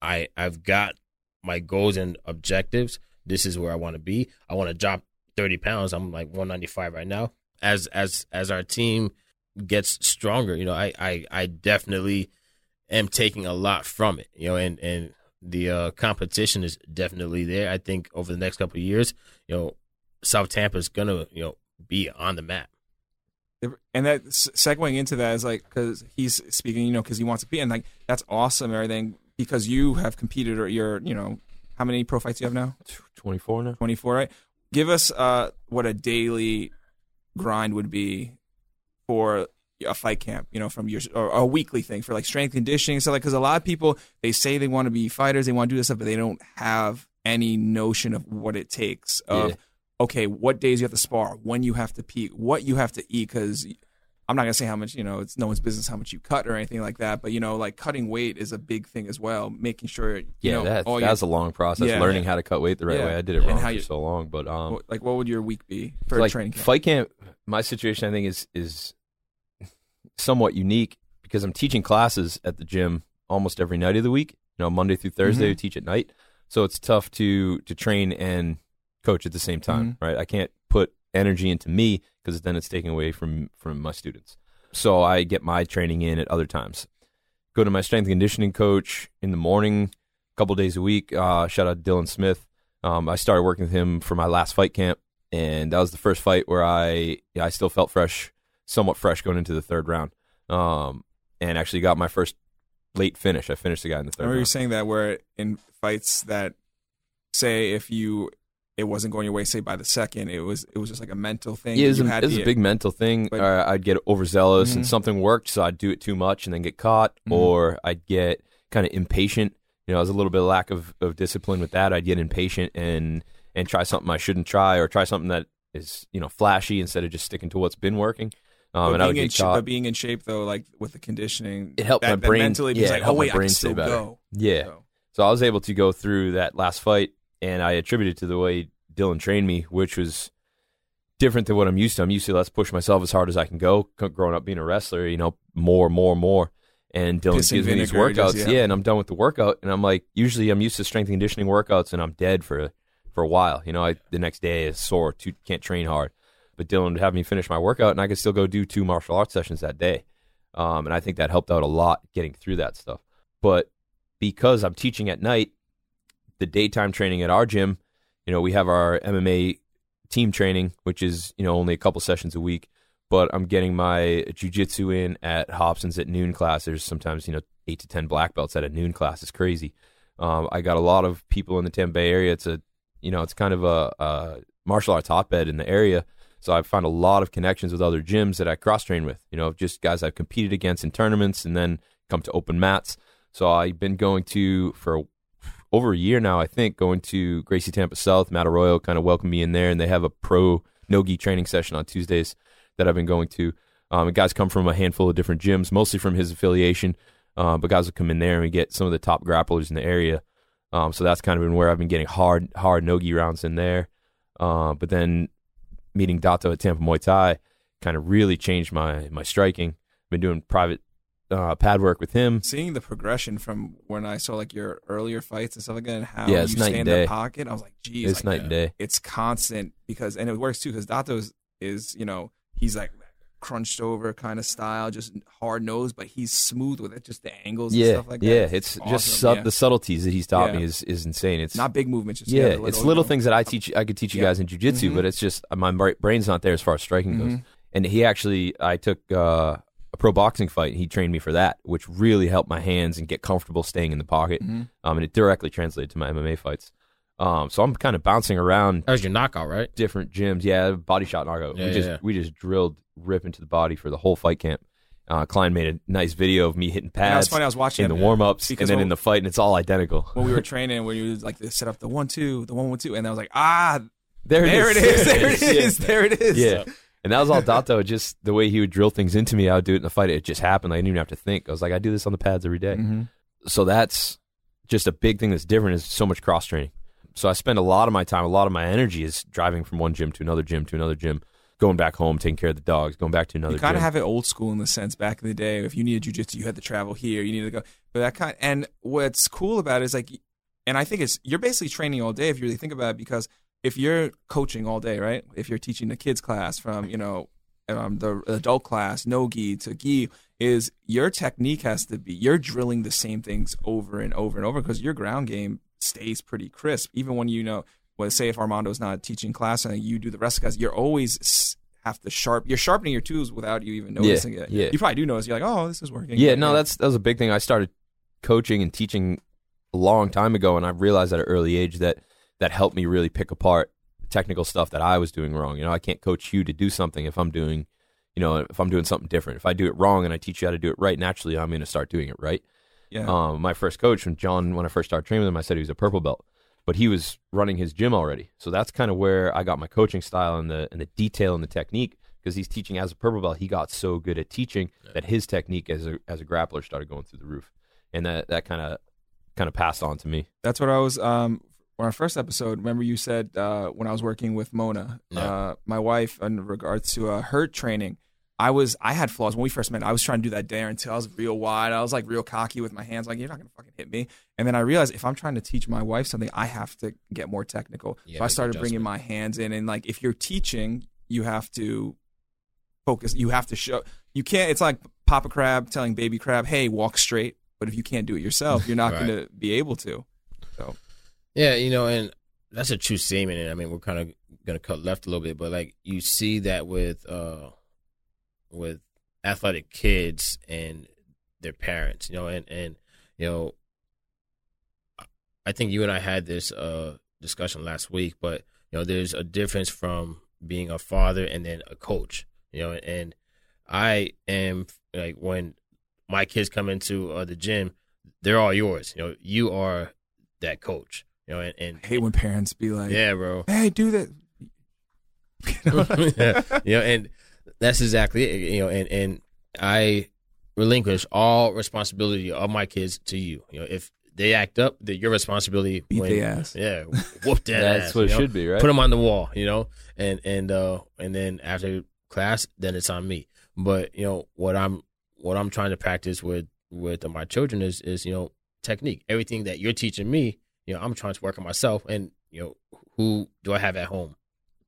I I've got my goals and objectives. This is where I want to be. I want to drop 30 pounds. I'm like 195 right now. As as as our team gets stronger, you know, I I, I definitely am taking a lot from it, you know, and and the uh, competition is definitely there. I think over the next couple years, you know, South Tampa is gonna you know be on the map. And that segueing into that is like because he's speaking, you know, because he wants to be, and like that's awesome, everything because you have competed or you're, you know, how many pro fights do you have now? 24 now. 24, right? Give us uh, what a daily grind would be for a fight camp, you know, from your or a weekly thing for like strength conditioning stuff. Like, because a lot of people they say they want to be fighters, they want to do this stuff, but they don't have any notion of what it takes. Of Yeah. Okay, what days you have to spar, when you have to peak, what you have to eat. Because I'm not gonna say how much, you know, it's no one's business how much you cut or anything like that. But you know, like cutting weight is a big thing as well. Making sure, you Yeah, know, that, all that your- was a long process. Yeah. learning how to cut weight the right Yeah. way. I did it wrong for you- so long, but um, like what would your week be for like training camp? fight camp my situation i think is is somewhat unique because i'm teaching classes at the gym almost every night of the week you know monday through thursday Mhm. we teach at night so it's tough to to train and coach at the same time Mm-hmm. right? I can't put energy into me because then it's taken away from from my students. So i get my training in at other times. Go to my strength and conditioning coach in the morning a couple days a week. Uh, shout out dylan smith. Um, i started working with him for my last fight camp and that was the first fight where I yeah, I still felt fresh, somewhat fresh going into the third round, um, and actually got my first late finish. I finished the guy in the I third remember you saying that where in fights that say if you it wasn't going your way, say by the second, it was it was just like a mental thing. Yeah, it was, You a, it was the- a big mental thing. but- or I'd get overzealous Mhm. and something worked, so I'd do it too much and then get caught, Mhm. or I'd get kind of impatient. You know, I was a little bit of lack of, of discipline with that. I'd get impatient and and try something I shouldn't try, or try something that is you know flashy instead of just sticking to what's been working. Um, but and I would being in get sh- caught. but being in shape though, like with the conditioning, It helped that, my brain- mentally be yeah, like, it oh wait, I can brain still stay better. go. yeah, So, So I was able to go through that last fight, and I attribute it to the way Dylan trained me, which was different than what I'm used to. I'm used to let's push myself as hard as I can go. Growing up being a wrestler, you know, more, more, more. And Dylan Piss and gives me these workouts, just- yeah. yeah. and I'm done with the workout, and I'm like, usually I'm used to strength and conditioning workouts, and I'm dead for for a while. You know, I, the next day is sore, too, can't train hard. But Dylan would have me finish my workout, and I could still go do two martial arts sessions that day. Um, and I think that helped out a lot getting through that stuff. But because I'm teaching at night, the daytime training at our gym, you know, we have our MMA team training, which is, you know, only a couple sessions a week. But I'm getting my jujitsu in at Robson's at noon class. There's sometimes, you know, eight to 10 black belts at a noon class. It's crazy. Um, I got a lot of people in the Tampa Bay area. It's a, you know, it's kind of a, a martial arts hotbed in the area. So I find a lot of connections with other gyms that I cross train with, you know, just guys I've competed against in tournaments and then come to open mats. So I've been going to, for over a year now, I think, going to Gracie Tampa South. Matt Arroyo kind of welcomed me in there, and they have a pro no-gi training session on Tuesdays that I've been going to. Um, guys come from a handful of different gyms, mostly from his affiliation, uh, but guys will come in there and we get some of the top grapplers in the area. Um, so that's kind of been where I've been getting hard, hard no-gi rounds in there. Uh, but then meeting Dato at Tampa Muay Thai kind of really changed my my striking. Been doing private uh, pad work with him. seeing the progression from when I saw like your earlier fights and stuff like that, and how Yeah, it's you night stay and in day. the pocket, I was like, geez, It's like, night and day. it's constant because and it works too because Dato's is is you know he's like crunched over kind of style, just hard nose, but he's smooth with it, just the angles yeah, and stuff like that. yeah. It's awesome, just sub- yeah. the subtleties that he's taught Yeah. me is is insane. It's not big movements. Just yeah, it's little things that I teach. I could teach you Yeah. guys in jujitsu, Mhm. but it's just my bra- brain's not there as far as striking goes. Mhm. And he actually, I took uh, a pro boxing fight, and he trained me for that, which really helped my hands and get comfortable staying in the pocket. Mhm. Um, and it directly translated to my MMA fights. Um, so I'm kind of bouncing around That was your knockout, right? different gyms. Yeah, body shot knockout. Yeah, we yeah, just yeah. we just drilled rip into the body for the whole fight camp. Uh, Klein made a nice video of me hitting And That's was funny. I was watching in the him warm ups, and then when- in the fight, and it's all identical. when we were training, when you like to set up the one two, the one one two, and I was like, ah, There, there it is, there it is, there it is. Yeah. And that was all Dato. Just the way he would drill things into me, I would do it in the fight. It just happened. I didn't even have to think. I was like, I do this on the pads every day. Mhm. So that's just a big thing that's different is so much cross training. So I spend a lot of my time, a lot of my energy is driving from one gym to another gym to another gym, going back home, taking care of the dogs, going back to another gym. You kind of have it old school in the sense back in the day. If you needed jujitsu, you had to travel here. You needed to go, but that kind. And what's cool about it is like, and I think it's you're basically training all day if you really think about it. Because if you're coaching all day, right? If you're teaching the kids class from you know um, the adult class, no gi to gi, is your technique has to be you're drilling the same things over and over and over because your ground game stays pretty crisp. Even when you know, well, say if Armando's not teaching class and you do the rest of the class, you're always have to sharp. You're sharpening your tools without you even noticing it. yeah. You probably do notice. You're like, oh, this is working. Yeah, no, that's that was a big thing. I started coaching and teaching a long time ago, and I realized at an early age that that helped me really pick apart technical stuff that I was doing wrong. You know, I can't coach you to do something if I'm doing, you know, if I'm doing something different. If I do it wrong and I teach you how to do it right, naturally I'm going to start doing it right. yeah. Um, my first coach, when John, when I first started training with him, I said he was a purple belt, but he was running his gym already. So that's kind of where I got my coaching style and the and the detail and the technique because he's teaching as a purple belt. He got so good at teaching that his technique as a as a grappler started going through the roof, and that that kind of kind of passed on to me. That's what I was. Um, on our first episode, remember you said uh, when I was working with Mona, Yeah. uh, my wife, in regards to uh, her training, I was I had flaws when we first met. I was trying to do that dare until I was real wide. I was like real cocky with my hands, like you're not gonna fucking hit me. And then I realized if I'm trying to teach my wife something, I have to get more technical. Yeah, so I started bringing my hands in, and like if you're teaching, you have to focus. You have to show. You can't. It's like Papa Crab telling Baby Crab, "Hey, walk straight." But if you can't do it yourself, you're not Right. going to be able to. Yeah, you know, and that's a true statement. And I mean, we're kind of gonna cut left a little bit, but like you see that with uh with athletic kids and their parents, you know, and and you know, I think you and I had this uh discussion last week, but you know, there's a difference from being a father and then a coach, you know, and I am like when my kids come into uh, the gym, they're all yours. You know, you are that coach. You know, and, and I hate when parents be like, yeah, bro. "Hey, do that." yeah, you know, and that's exactly it. You know, and and I relinquish all responsibility of my kids to you. You know, if they act up, they're your responsibility. Beat when- their ass. Yeah, whoop that That's ass, what it know? should be, right? Put them on the wall, you know, and and uh and then after class, then it's on me. But you know what I'm what I'm trying to practice with with my children is is you know technique. Everything that you're teaching me, you know, I'm trying to work on myself. And you know, who do I have at home?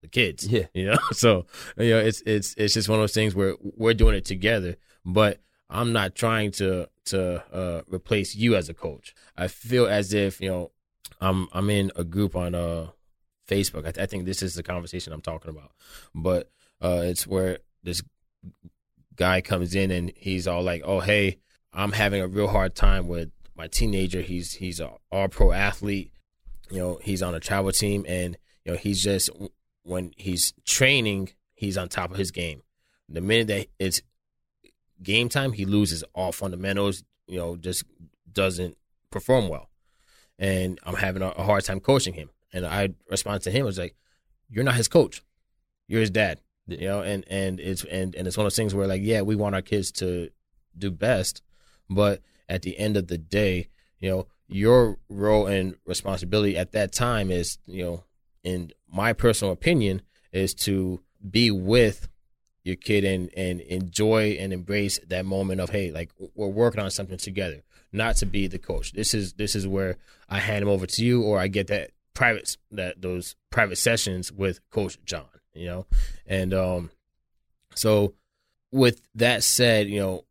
The kids. Yeah. You know, so you know, it's it's it's just one of those things where we're doing it together. But I'm not trying to to uh, replace you as a coach. I feel as if you know I'm I'm in a group on uh Facebook. I, th- I think this is the conversation I'm talking about. But uh, it's where this guy comes in and he's all like, "Oh, hey, I'm having a real hard time with my teenager. He's he's a all pro athlete. You know, he's on a travel team, and you know, he's just when he's training, he's on top of his game. The minute that it's game time, he loses all fundamentals. You know, just doesn't perform well, and I'm having a, a hard time coaching him. And I respond to him I was like, "You're not his coach. You're his dad." You know, and and it's and and it's one of those things where like, yeah, we want our kids to do best, but at the end of the day, you know, your role and responsibility at that time is, you know, in my personal opinion, is to be with your kid and and enjoy and embrace that moment of hey, like we're working on something together. Not to be the coach. This is this is where I hand him over to you, or I get that private that those private sessions with Coach John. You know, and um, so with that said, you know,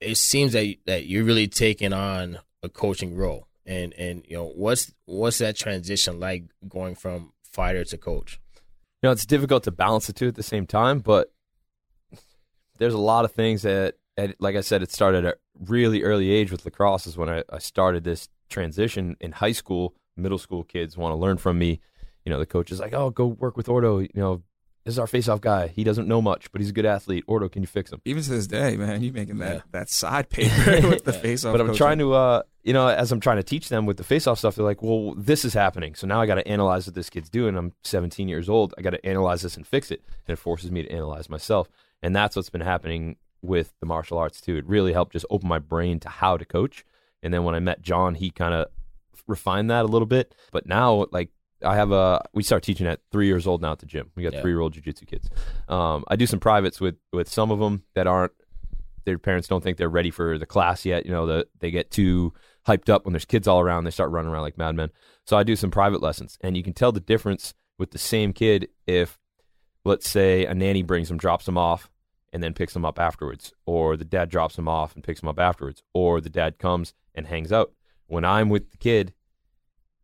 it seems that that you're really taking on a coaching role, and and you know, what's what's that transition like going from fighter to coach? You know, it's difficult to balance the two at the same time, but there's a lot of things that, like I said, it started at a really early age with lacrosse. Is when I, I started this transition in high school. Middle school kids want to learn from me. You know, the coach is like, "Oh, go work with Ordo." You know, this is our face-off guy. He doesn't know much, but he's a good athlete. Ordo, can you fix him? Even to this day, man, you making that, yeah. that side paper with the face-off. But I'm coaching. trying to, uh, you know, as I'm trying to teach them with the face-off stuff, they're like, "Well, this is happening, so now I got to analyze what this kid's doing." I'm 17 years old. I got to analyze this and fix it, and it forces me to analyze myself. And that's what's been happening with the martial arts too. It really helped just open my brain to how to coach. And then when I met John, he kind of refined that a little bit. But now, like I have a we start teaching at three years old now at the gym. We got yeah. three year old jujitsu kids. Um, I do some privates with with some of them that aren't their parents don't think they're ready for the class yet. You know, the, they get too hyped up when there's kids all around. They start running around like madmen. So I do some private lessons, and you can tell the difference with the same kid if, let's say, a nanny brings them, drops them off, and then picks them up afterwards, or the dad drops them off and picks them up afterwards, or the dad comes and hangs out. When I'm with the kid,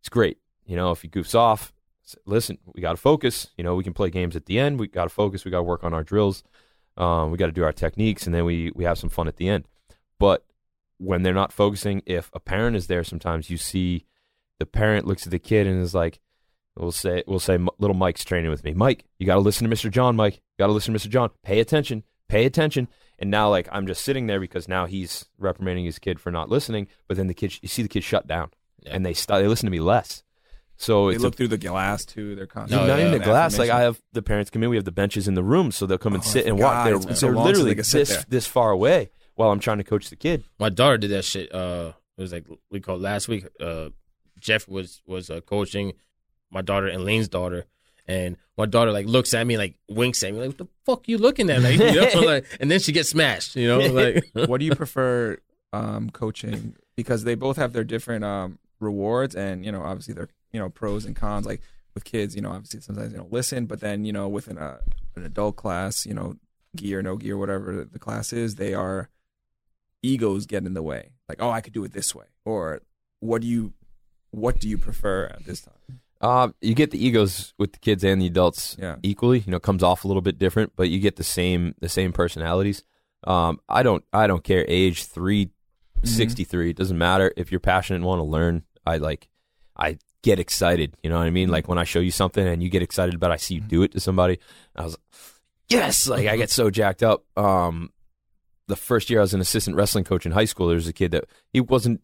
it's great you know, if he goofs off, listen, we got to focus. You know, we can play games at the end. We got to focus. We got to work on our drills. Um, we got to do our techniques, and then we we have some fun at the end. But when they're not focusing, if a parent is there, sometimes you see the parent looks at the kid and is like, "We'll say, we'll say, little Mike's training with me. Mike, you got to listen to Mr. John. Mike, you got to listen to Mr. John. Pay attention. Pay attention." And now, like, I'm just sitting there because now he's reprimanding his kid for not listening. But then the kid, you see the kid shut down, yeah. and they st- they listen to me less. So they it's look a, through the glass too. They're constantly not even the glass. Like I have the parents come in. We have the benches in the room, so they'll come and oh, sit and watch. They're, they're so literally this there. this far away while I'm trying to coach the kid. My daughter did that shit. Uh, it was like we called last week. Uh, Jeff was was uh, coaching my daughter and Lane's daughter, and my daughter like looks at me like winks at me like what the fuck you looking at like, you know? like and then she gets smashed you know like what do you prefer um, coaching because they both have their different um, rewards and you know obviously they're you know pros and cons. Like with kids, you know, obviously sometimes they don't listen, but then you know within a an adult class, you know, gear no gear, whatever the class is, they are egos get in the way. Like, oh, I could do it this way, or what do you what do you prefer at this time? Uh, you get the egos with the kids and the adults yeah. equally. You know, comes off a little bit different, but you get the same the same personalities. Um, I don't I don't care age 3 mm-hmm. 63. It doesn't matter if you're passionate and want to learn. I like I get excited. You know what I mean? Like when I show you something and you get excited about, it, I see you do it to somebody. I was, like, yes, like I get so jacked up. Um, the first year I was an assistant wrestling coach in high school, there was a kid that he wasn't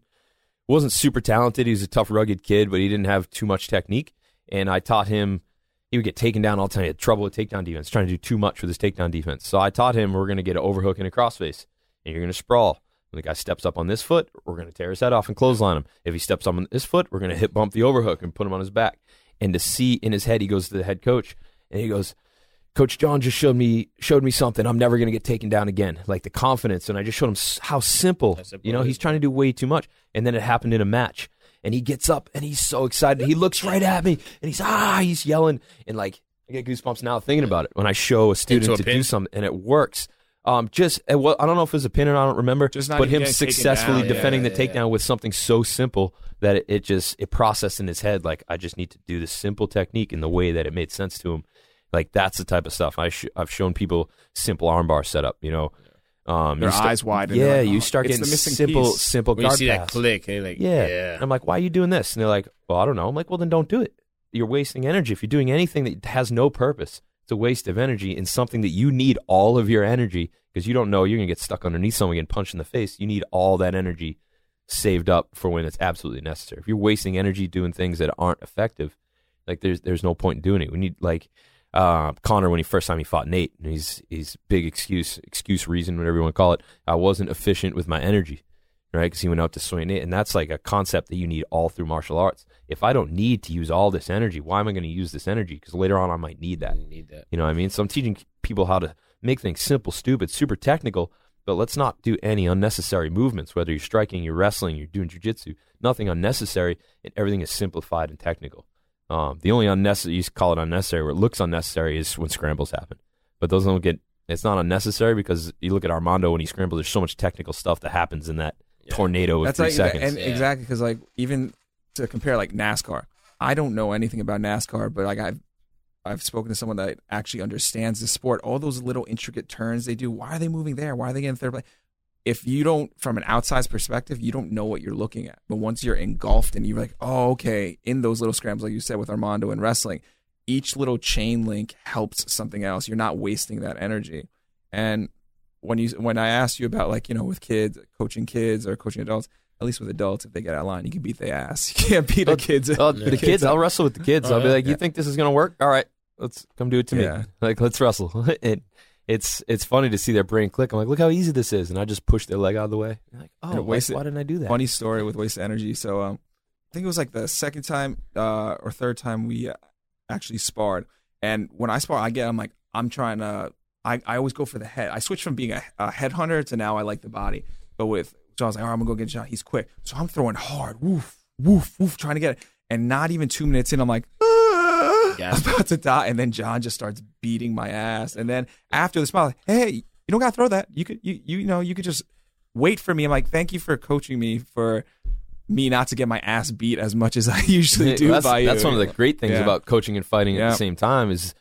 wasn't super talented. He was a tough, rugged kid, but he didn't have too much technique. And I taught him. He would get taken down all the time. He had trouble with takedown defense, trying to do too much with his takedown defense. So I taught him we're going to get an overhook and a crossface, and you're going to sprawl. When the guy steps up on this foot, we're going to tear his head off and clothesline him. If he steps up on this foot, we're going to hip bump the overhook and put him on his back. And to see in his head, he goes to the head coach and he goes, Coach John just showed me showed me something. I'm never going to get taken down again. Like the confidence, and I just showed him how simple. You know, he's trying to do way too much, and then it happened in a match, and he gets up and he's so excited. He looks right at me, and he's ah, he's yelling, and like I get goosebumps now thinking about it when I show a student a to pin. do something and it works. Um, just uh, well, I don't know if it was a pin or I don't remember. But him successfully defending yeah, the takedown yeah. with something so simple that it, it, just it processed in his head like I just need to do this simple technique in the way that it made sense to him. Like that's the type of stuff I sh- I've shown people simple armbar setup. You know, um, Their eyes wide. Yeah, like, oh, you start getting simple, piece. simple when guard you see pass. that click, like, yeah. yeah. I'm like, why are you doing this? And they're like, well, I don't know. I'm like, well, then don't do it. You're wasting energy if you're doing anything that has no purpose it's a waste of energy in something that you need all of your energy because you don't know you're going to get stuck underneath someone and punched in the face. You need all that energy saved up for when it's absolutely necessary. If you're wasting energy doing things that aren't effective, like there's there's no point in doing it. We need like uh, Conor when he first time he fought Nate, and he's he's big excuse excuse reason whatever you want to call it. I wasn't efficient with my energy right? Because he went out to swing it, and that's like a concept that you need all through martial arts. If I don't need to use all this energy, why am I going to use this energy? Because later on, I might need that. You need that. You know what I mean? So I'm teaching people how to make things simple, stupid, super technical, but let's not do any unnecessary movements. Whether you're striking, you're wrestling, you're doing jujitsu, nothing unnecessary, and everything is simplified and technical. Um, the only unnecessary, you call it unnecessary, where it looks unnecessary, is when scrambles happen. But those don't get It's not unnecessary because you look at Armando when he scrambles. There's so much technical stuff that happens in that Yeah. tornado of That's three like seconds. and Yeah. exactly because like even to compare like NASCAR, I don't know anything about NASCAR, but like I've I've spoken to someone that actually understands the sport. All those little intricate turns they do. Why are they moving there? Why are they getting third place? If you don't, from an outside perspective, you don't know what you're looking at. But once you're engulfed and you're like, oh, okay, in those little scrambles, like you said with Armando and wrestling, each little chain link helps something else. You're not wasting that energy. And when you when I asked you about like you know with kids coaching kids or coaching adults, at least with adults, if they get out of line, you can beat their ass. You can't beat the kids. Oh, Yeah. the kids, I'll wrestle with the kids. Oh, I'll be yeah. like, "You Yeah. think this is gonna work? All right, let's come do it to Yeah. me. Like, let's wrestle." it, it's it's funny to see their brain click. I'm like, "Look how easy this is," and I just push their leg out of the way. They're like, oh, Yeah, why, waste it. why didn't I do that? funny story with waste of energy. So um, I think it was like the second time uh, or third time we uh, actually sparred. And when I spar, I get I'm like I'm trying to. I, I always go for the head. I switched from being a, a headhunter to now I like the body. But with so I was like, all right, I'm gonna go get John. He's quick, so I'm throwing hard, woof, woof, woof, trying to get it. And not even two minutes in, I'm like, ah, Yeah. I'm about to die. And then John just starts beating my ass. And then after the smile, like, hey, you don't gotta throw that. You could you you know you could just wait for me. I'm like, thank you for coaching me for me not to get my ass beat as much as I usually Yeah, do that's, by you. that's one of the great things Yeah. about coaching and fighting at the same time is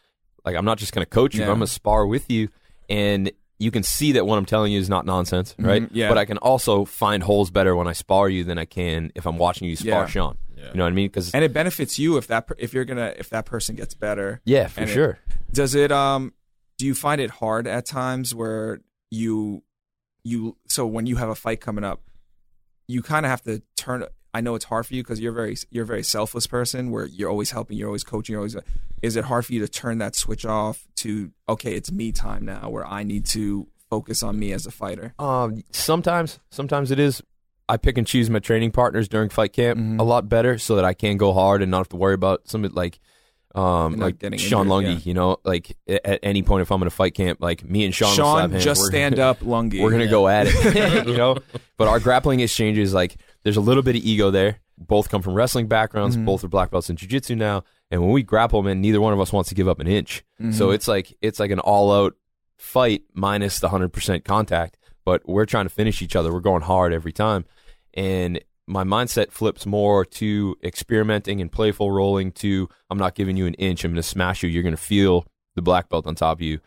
like I'm not just going to coach you, Yeah. but I'm going to spar with you, and you can see that what I'm telling you is not nonsense, right? Mhm, yeah. But I can also find holes better when I spar you than I can if I'm watching you spar Yeah. Sean. Yeah. You know what I mean? Because and it benefits you if that per- if you're gonna if that person gets better. yeah, for And it- sure. Does it um do you find it hard at times where you you so when you have a fight coming up, you kind of have to turn I know it's hard for you because you're very you're a very selfless person where you're always helping, you're always coaching, you're always is it hard for you to turn that switch off to okay, it's me time now where I need to focus on me as a fighter? Um, sometimes, sometimes it is. I pick and choose my training partners during fight camp Mhm. a lot better, so that I can go hard and not have to worry about some of it, like, um, like getting Sean injured, yeah. You know, like at any point if I'm in a fight camp, like me and Sean, Sean, hands, just we're- stand up, lungy. We're gonna go at it, you know. But our grappling exchanges, like, there's a little bit of ego there. Both come from wrestling backgrounds. Mhm. Both are black belts in jiu-jitsu now. And when we grapple, man, neither one of us wants to give up an inch. Mhm. So it's like it's like an all-out fight minus the hundred percent contact. But we're trying to finish each other. We're going hard every time. And my mindset flips more to experimenting and playful rolling to I'm not giving you an inch. I'm going to smash you. You're going to feel the black belt on top of you.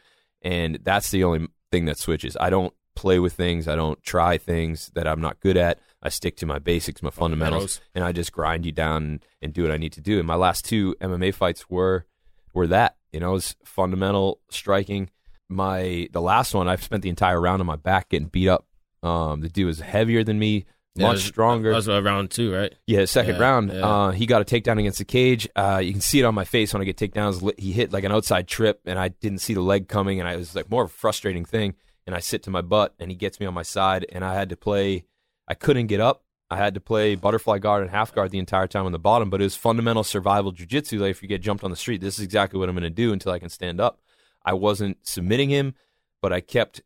And that's the only thing that switches. I don't play with things. I don't try things that I'm not good at. I stick to my basics, my fundamentals, and I just grind you down and, and do what I need to do. And my last two MMA fights were were that. You know, it was fundamental striking. My the last one, I've spent the entire round on my back getting beat up. Um, the dude was heavier than me, Yeah, much was- stronger. That was around two, right? Yeah, second Yeah, round. yeah. Uh, he got a takedown against the cage. Uh, you can see it on my face when I get takedowns. He hit like an outside trip, and I didn't see the leg coming, and I it was like more of a frustrating thing. And I sit to my butt, and he gets me on my side, and I had to play. I couldn't get up. I had to play butterfly guard and half guard the entire time on the bottom, but it was fundamental survival jujitsu. Like if you get jumped on the street, this is exactly what I'm going to do until I can stand up. I wasn't submitting him, but I kept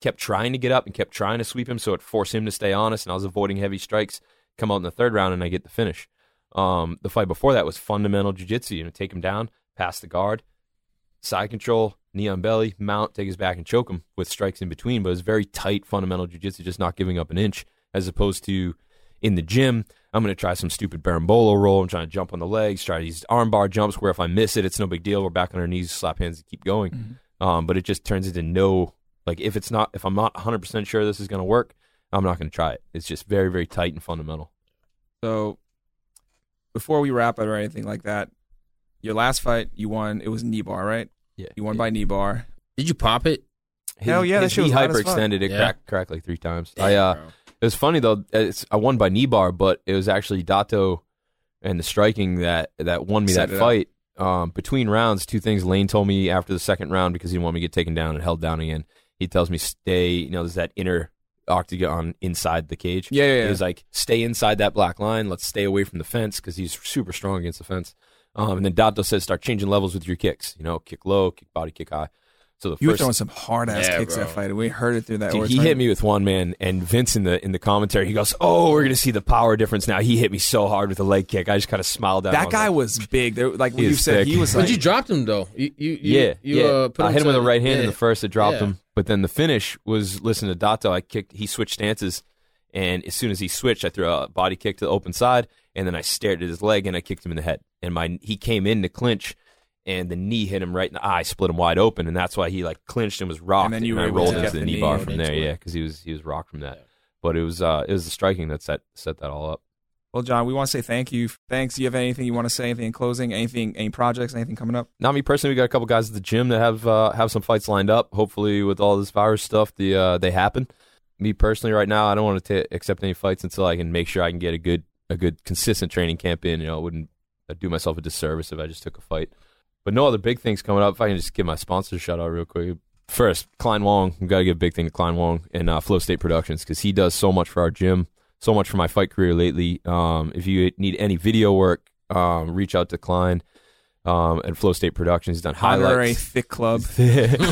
kept trying to get up and kept trying to sweep him, so it forced him to stay honest, and I was avoiding heavy strikes. Come out in the third round, and I get the finish. Um, the fight before that was fundamental jiu-jitsu. You know, take him down, pass the guard, side control, knee on belly, mount, take his back, and choke him with strikes in between. But it's very tight fundamental jiu-jitsu, just not giving up an inch, as opposed to in the gym. I'm going to try some stupid berimbolo roll. I'm trying to jump on the legs, try these armbar jumps where if I miss it, it's no big deal. We're back on our knees, slap hands, and keep going. Um, but it just turns into no like if it's not if I'm not 100 percent sure this is going to work, I'm not going to try it. It's just very very tight and fundamental. So before we wrap it or anything like that, your last fight you won. It was knee bar, right? Yeah, You won by knee bar. Did you pop it? Hell yeah, that his shit was knee hot as fuck. hyperextended. It Yeah. cracked cracked like three times. I uh, Bro. it was funny though. It's, I won by knee bar, but it was actually Dato and the striking that that won me Set that it up. fight. Um, between rounds, two things Lane told me after the second round because he didn't want me to get taken down and held down again. He tells me stay. You know, there's that inner octagon inside the cage. Yeah, yeah, yeah. He was like, stay inside that black line. Let's stay away from the fence because he's super strong against the fence. Um, and then Dato says, start changing levels with your kicks. You know, kick low, kick body, kick high. So the You were throwing some hard ass Yeah, kicks bro. that fight. We heard it through that. Dude, he it's hit me with one man, and Vince in the in the commentary, he goes, "Oh, we're gonna see the power difference now." He hit me so hard with a leg kick. I just kind of smiled at him. I That was guy like, was big. There, like He you said, thick. he was But you dropped him though. You, you, you yeah, you, yeah. Uh, put I him hit him with to- a right hand yeah. in the first. It dropped Yeah. him, but then the finish was listen to Dato. I kicked. He switched stances, and as soon as he switched, I threw a body kick to the open side, and then I stared at his leg and I kicked him in the head. And my he came in to clinch, and the knee hit him right in the eye, split him wide open, and that's why he like clinched and was rocked. And then you were I rolled to into the the knee knee bar from there. Yeah, because he was he was rocked from that. Yeah. But it was uh it was the striking that set set that all up. well, John, we want to say thank you. Thanks. Do you have anything you want to say? Anything in closing? Anything? Any projects? Anything coming up? Not me personally. We got a couple guys at the gym that have uh, have some fights lined up. Hopefully, with all this virus stuff, the uh, they happen. Me personally, right now, I don't want to ta accept any fights until I can make sure I can get a good a good consistent training camp in. You know, I wouldn't I'd do myself a disservice if I just took a fight. But no other big things coming up. If I can just give my sponsor a shout out real quick. First, Klein Wong. We've got to give a big thing to Klein Wong and uh, Flow State Productions because he does so much for our gym, so much for my fight career lately. Um, if you need any video work, um, reach out to Klein um, and Flow State Productions. He's done Honorary highlights. thick club.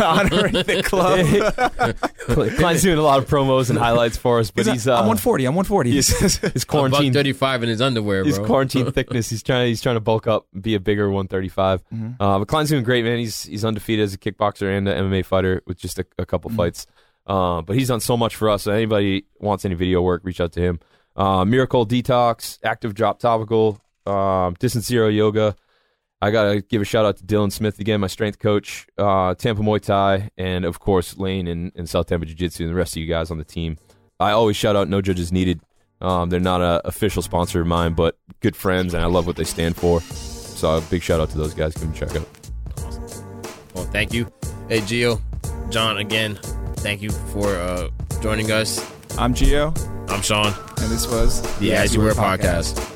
Honorary thick club. Klein's doing a lot of promos and highlights for us, but He's, he's, uh, I'm 140. I'm 140. he's, his A buck quarantine thirty five in his underwear, his bro. quarantine thickness. He's trying he's trying to bulk up, be a bigger 135. Mhm. Uh, but Klein's doing great, man. He's he's undefeated as a kickboxer and an MMA fighter with just a, a couple Mhm. fights. Uh, but he's done so much for us. So anybody wants any video work, reach out to him. Uh, Miracle Detox, Active Drop Topical, um, Distance Zero Yoga. I gotta give a shout out to Dylan Smith again, my strength coach, uh, Tampa Muay Thai, and of course Lane and, and South Tampa Jiu Jitsu and the rest of you guys on the team. I always shout out No Judges Needed. Um, they're not an official sponsor of mine, but good friends, and I love what they stand for. So a big shout out to those guys. Give them a check out. Well, thank you. Hey, Gio, John, again, thank you for uh, joining us. I'm Gio, I'm Sean, and this was the As You Were podcast.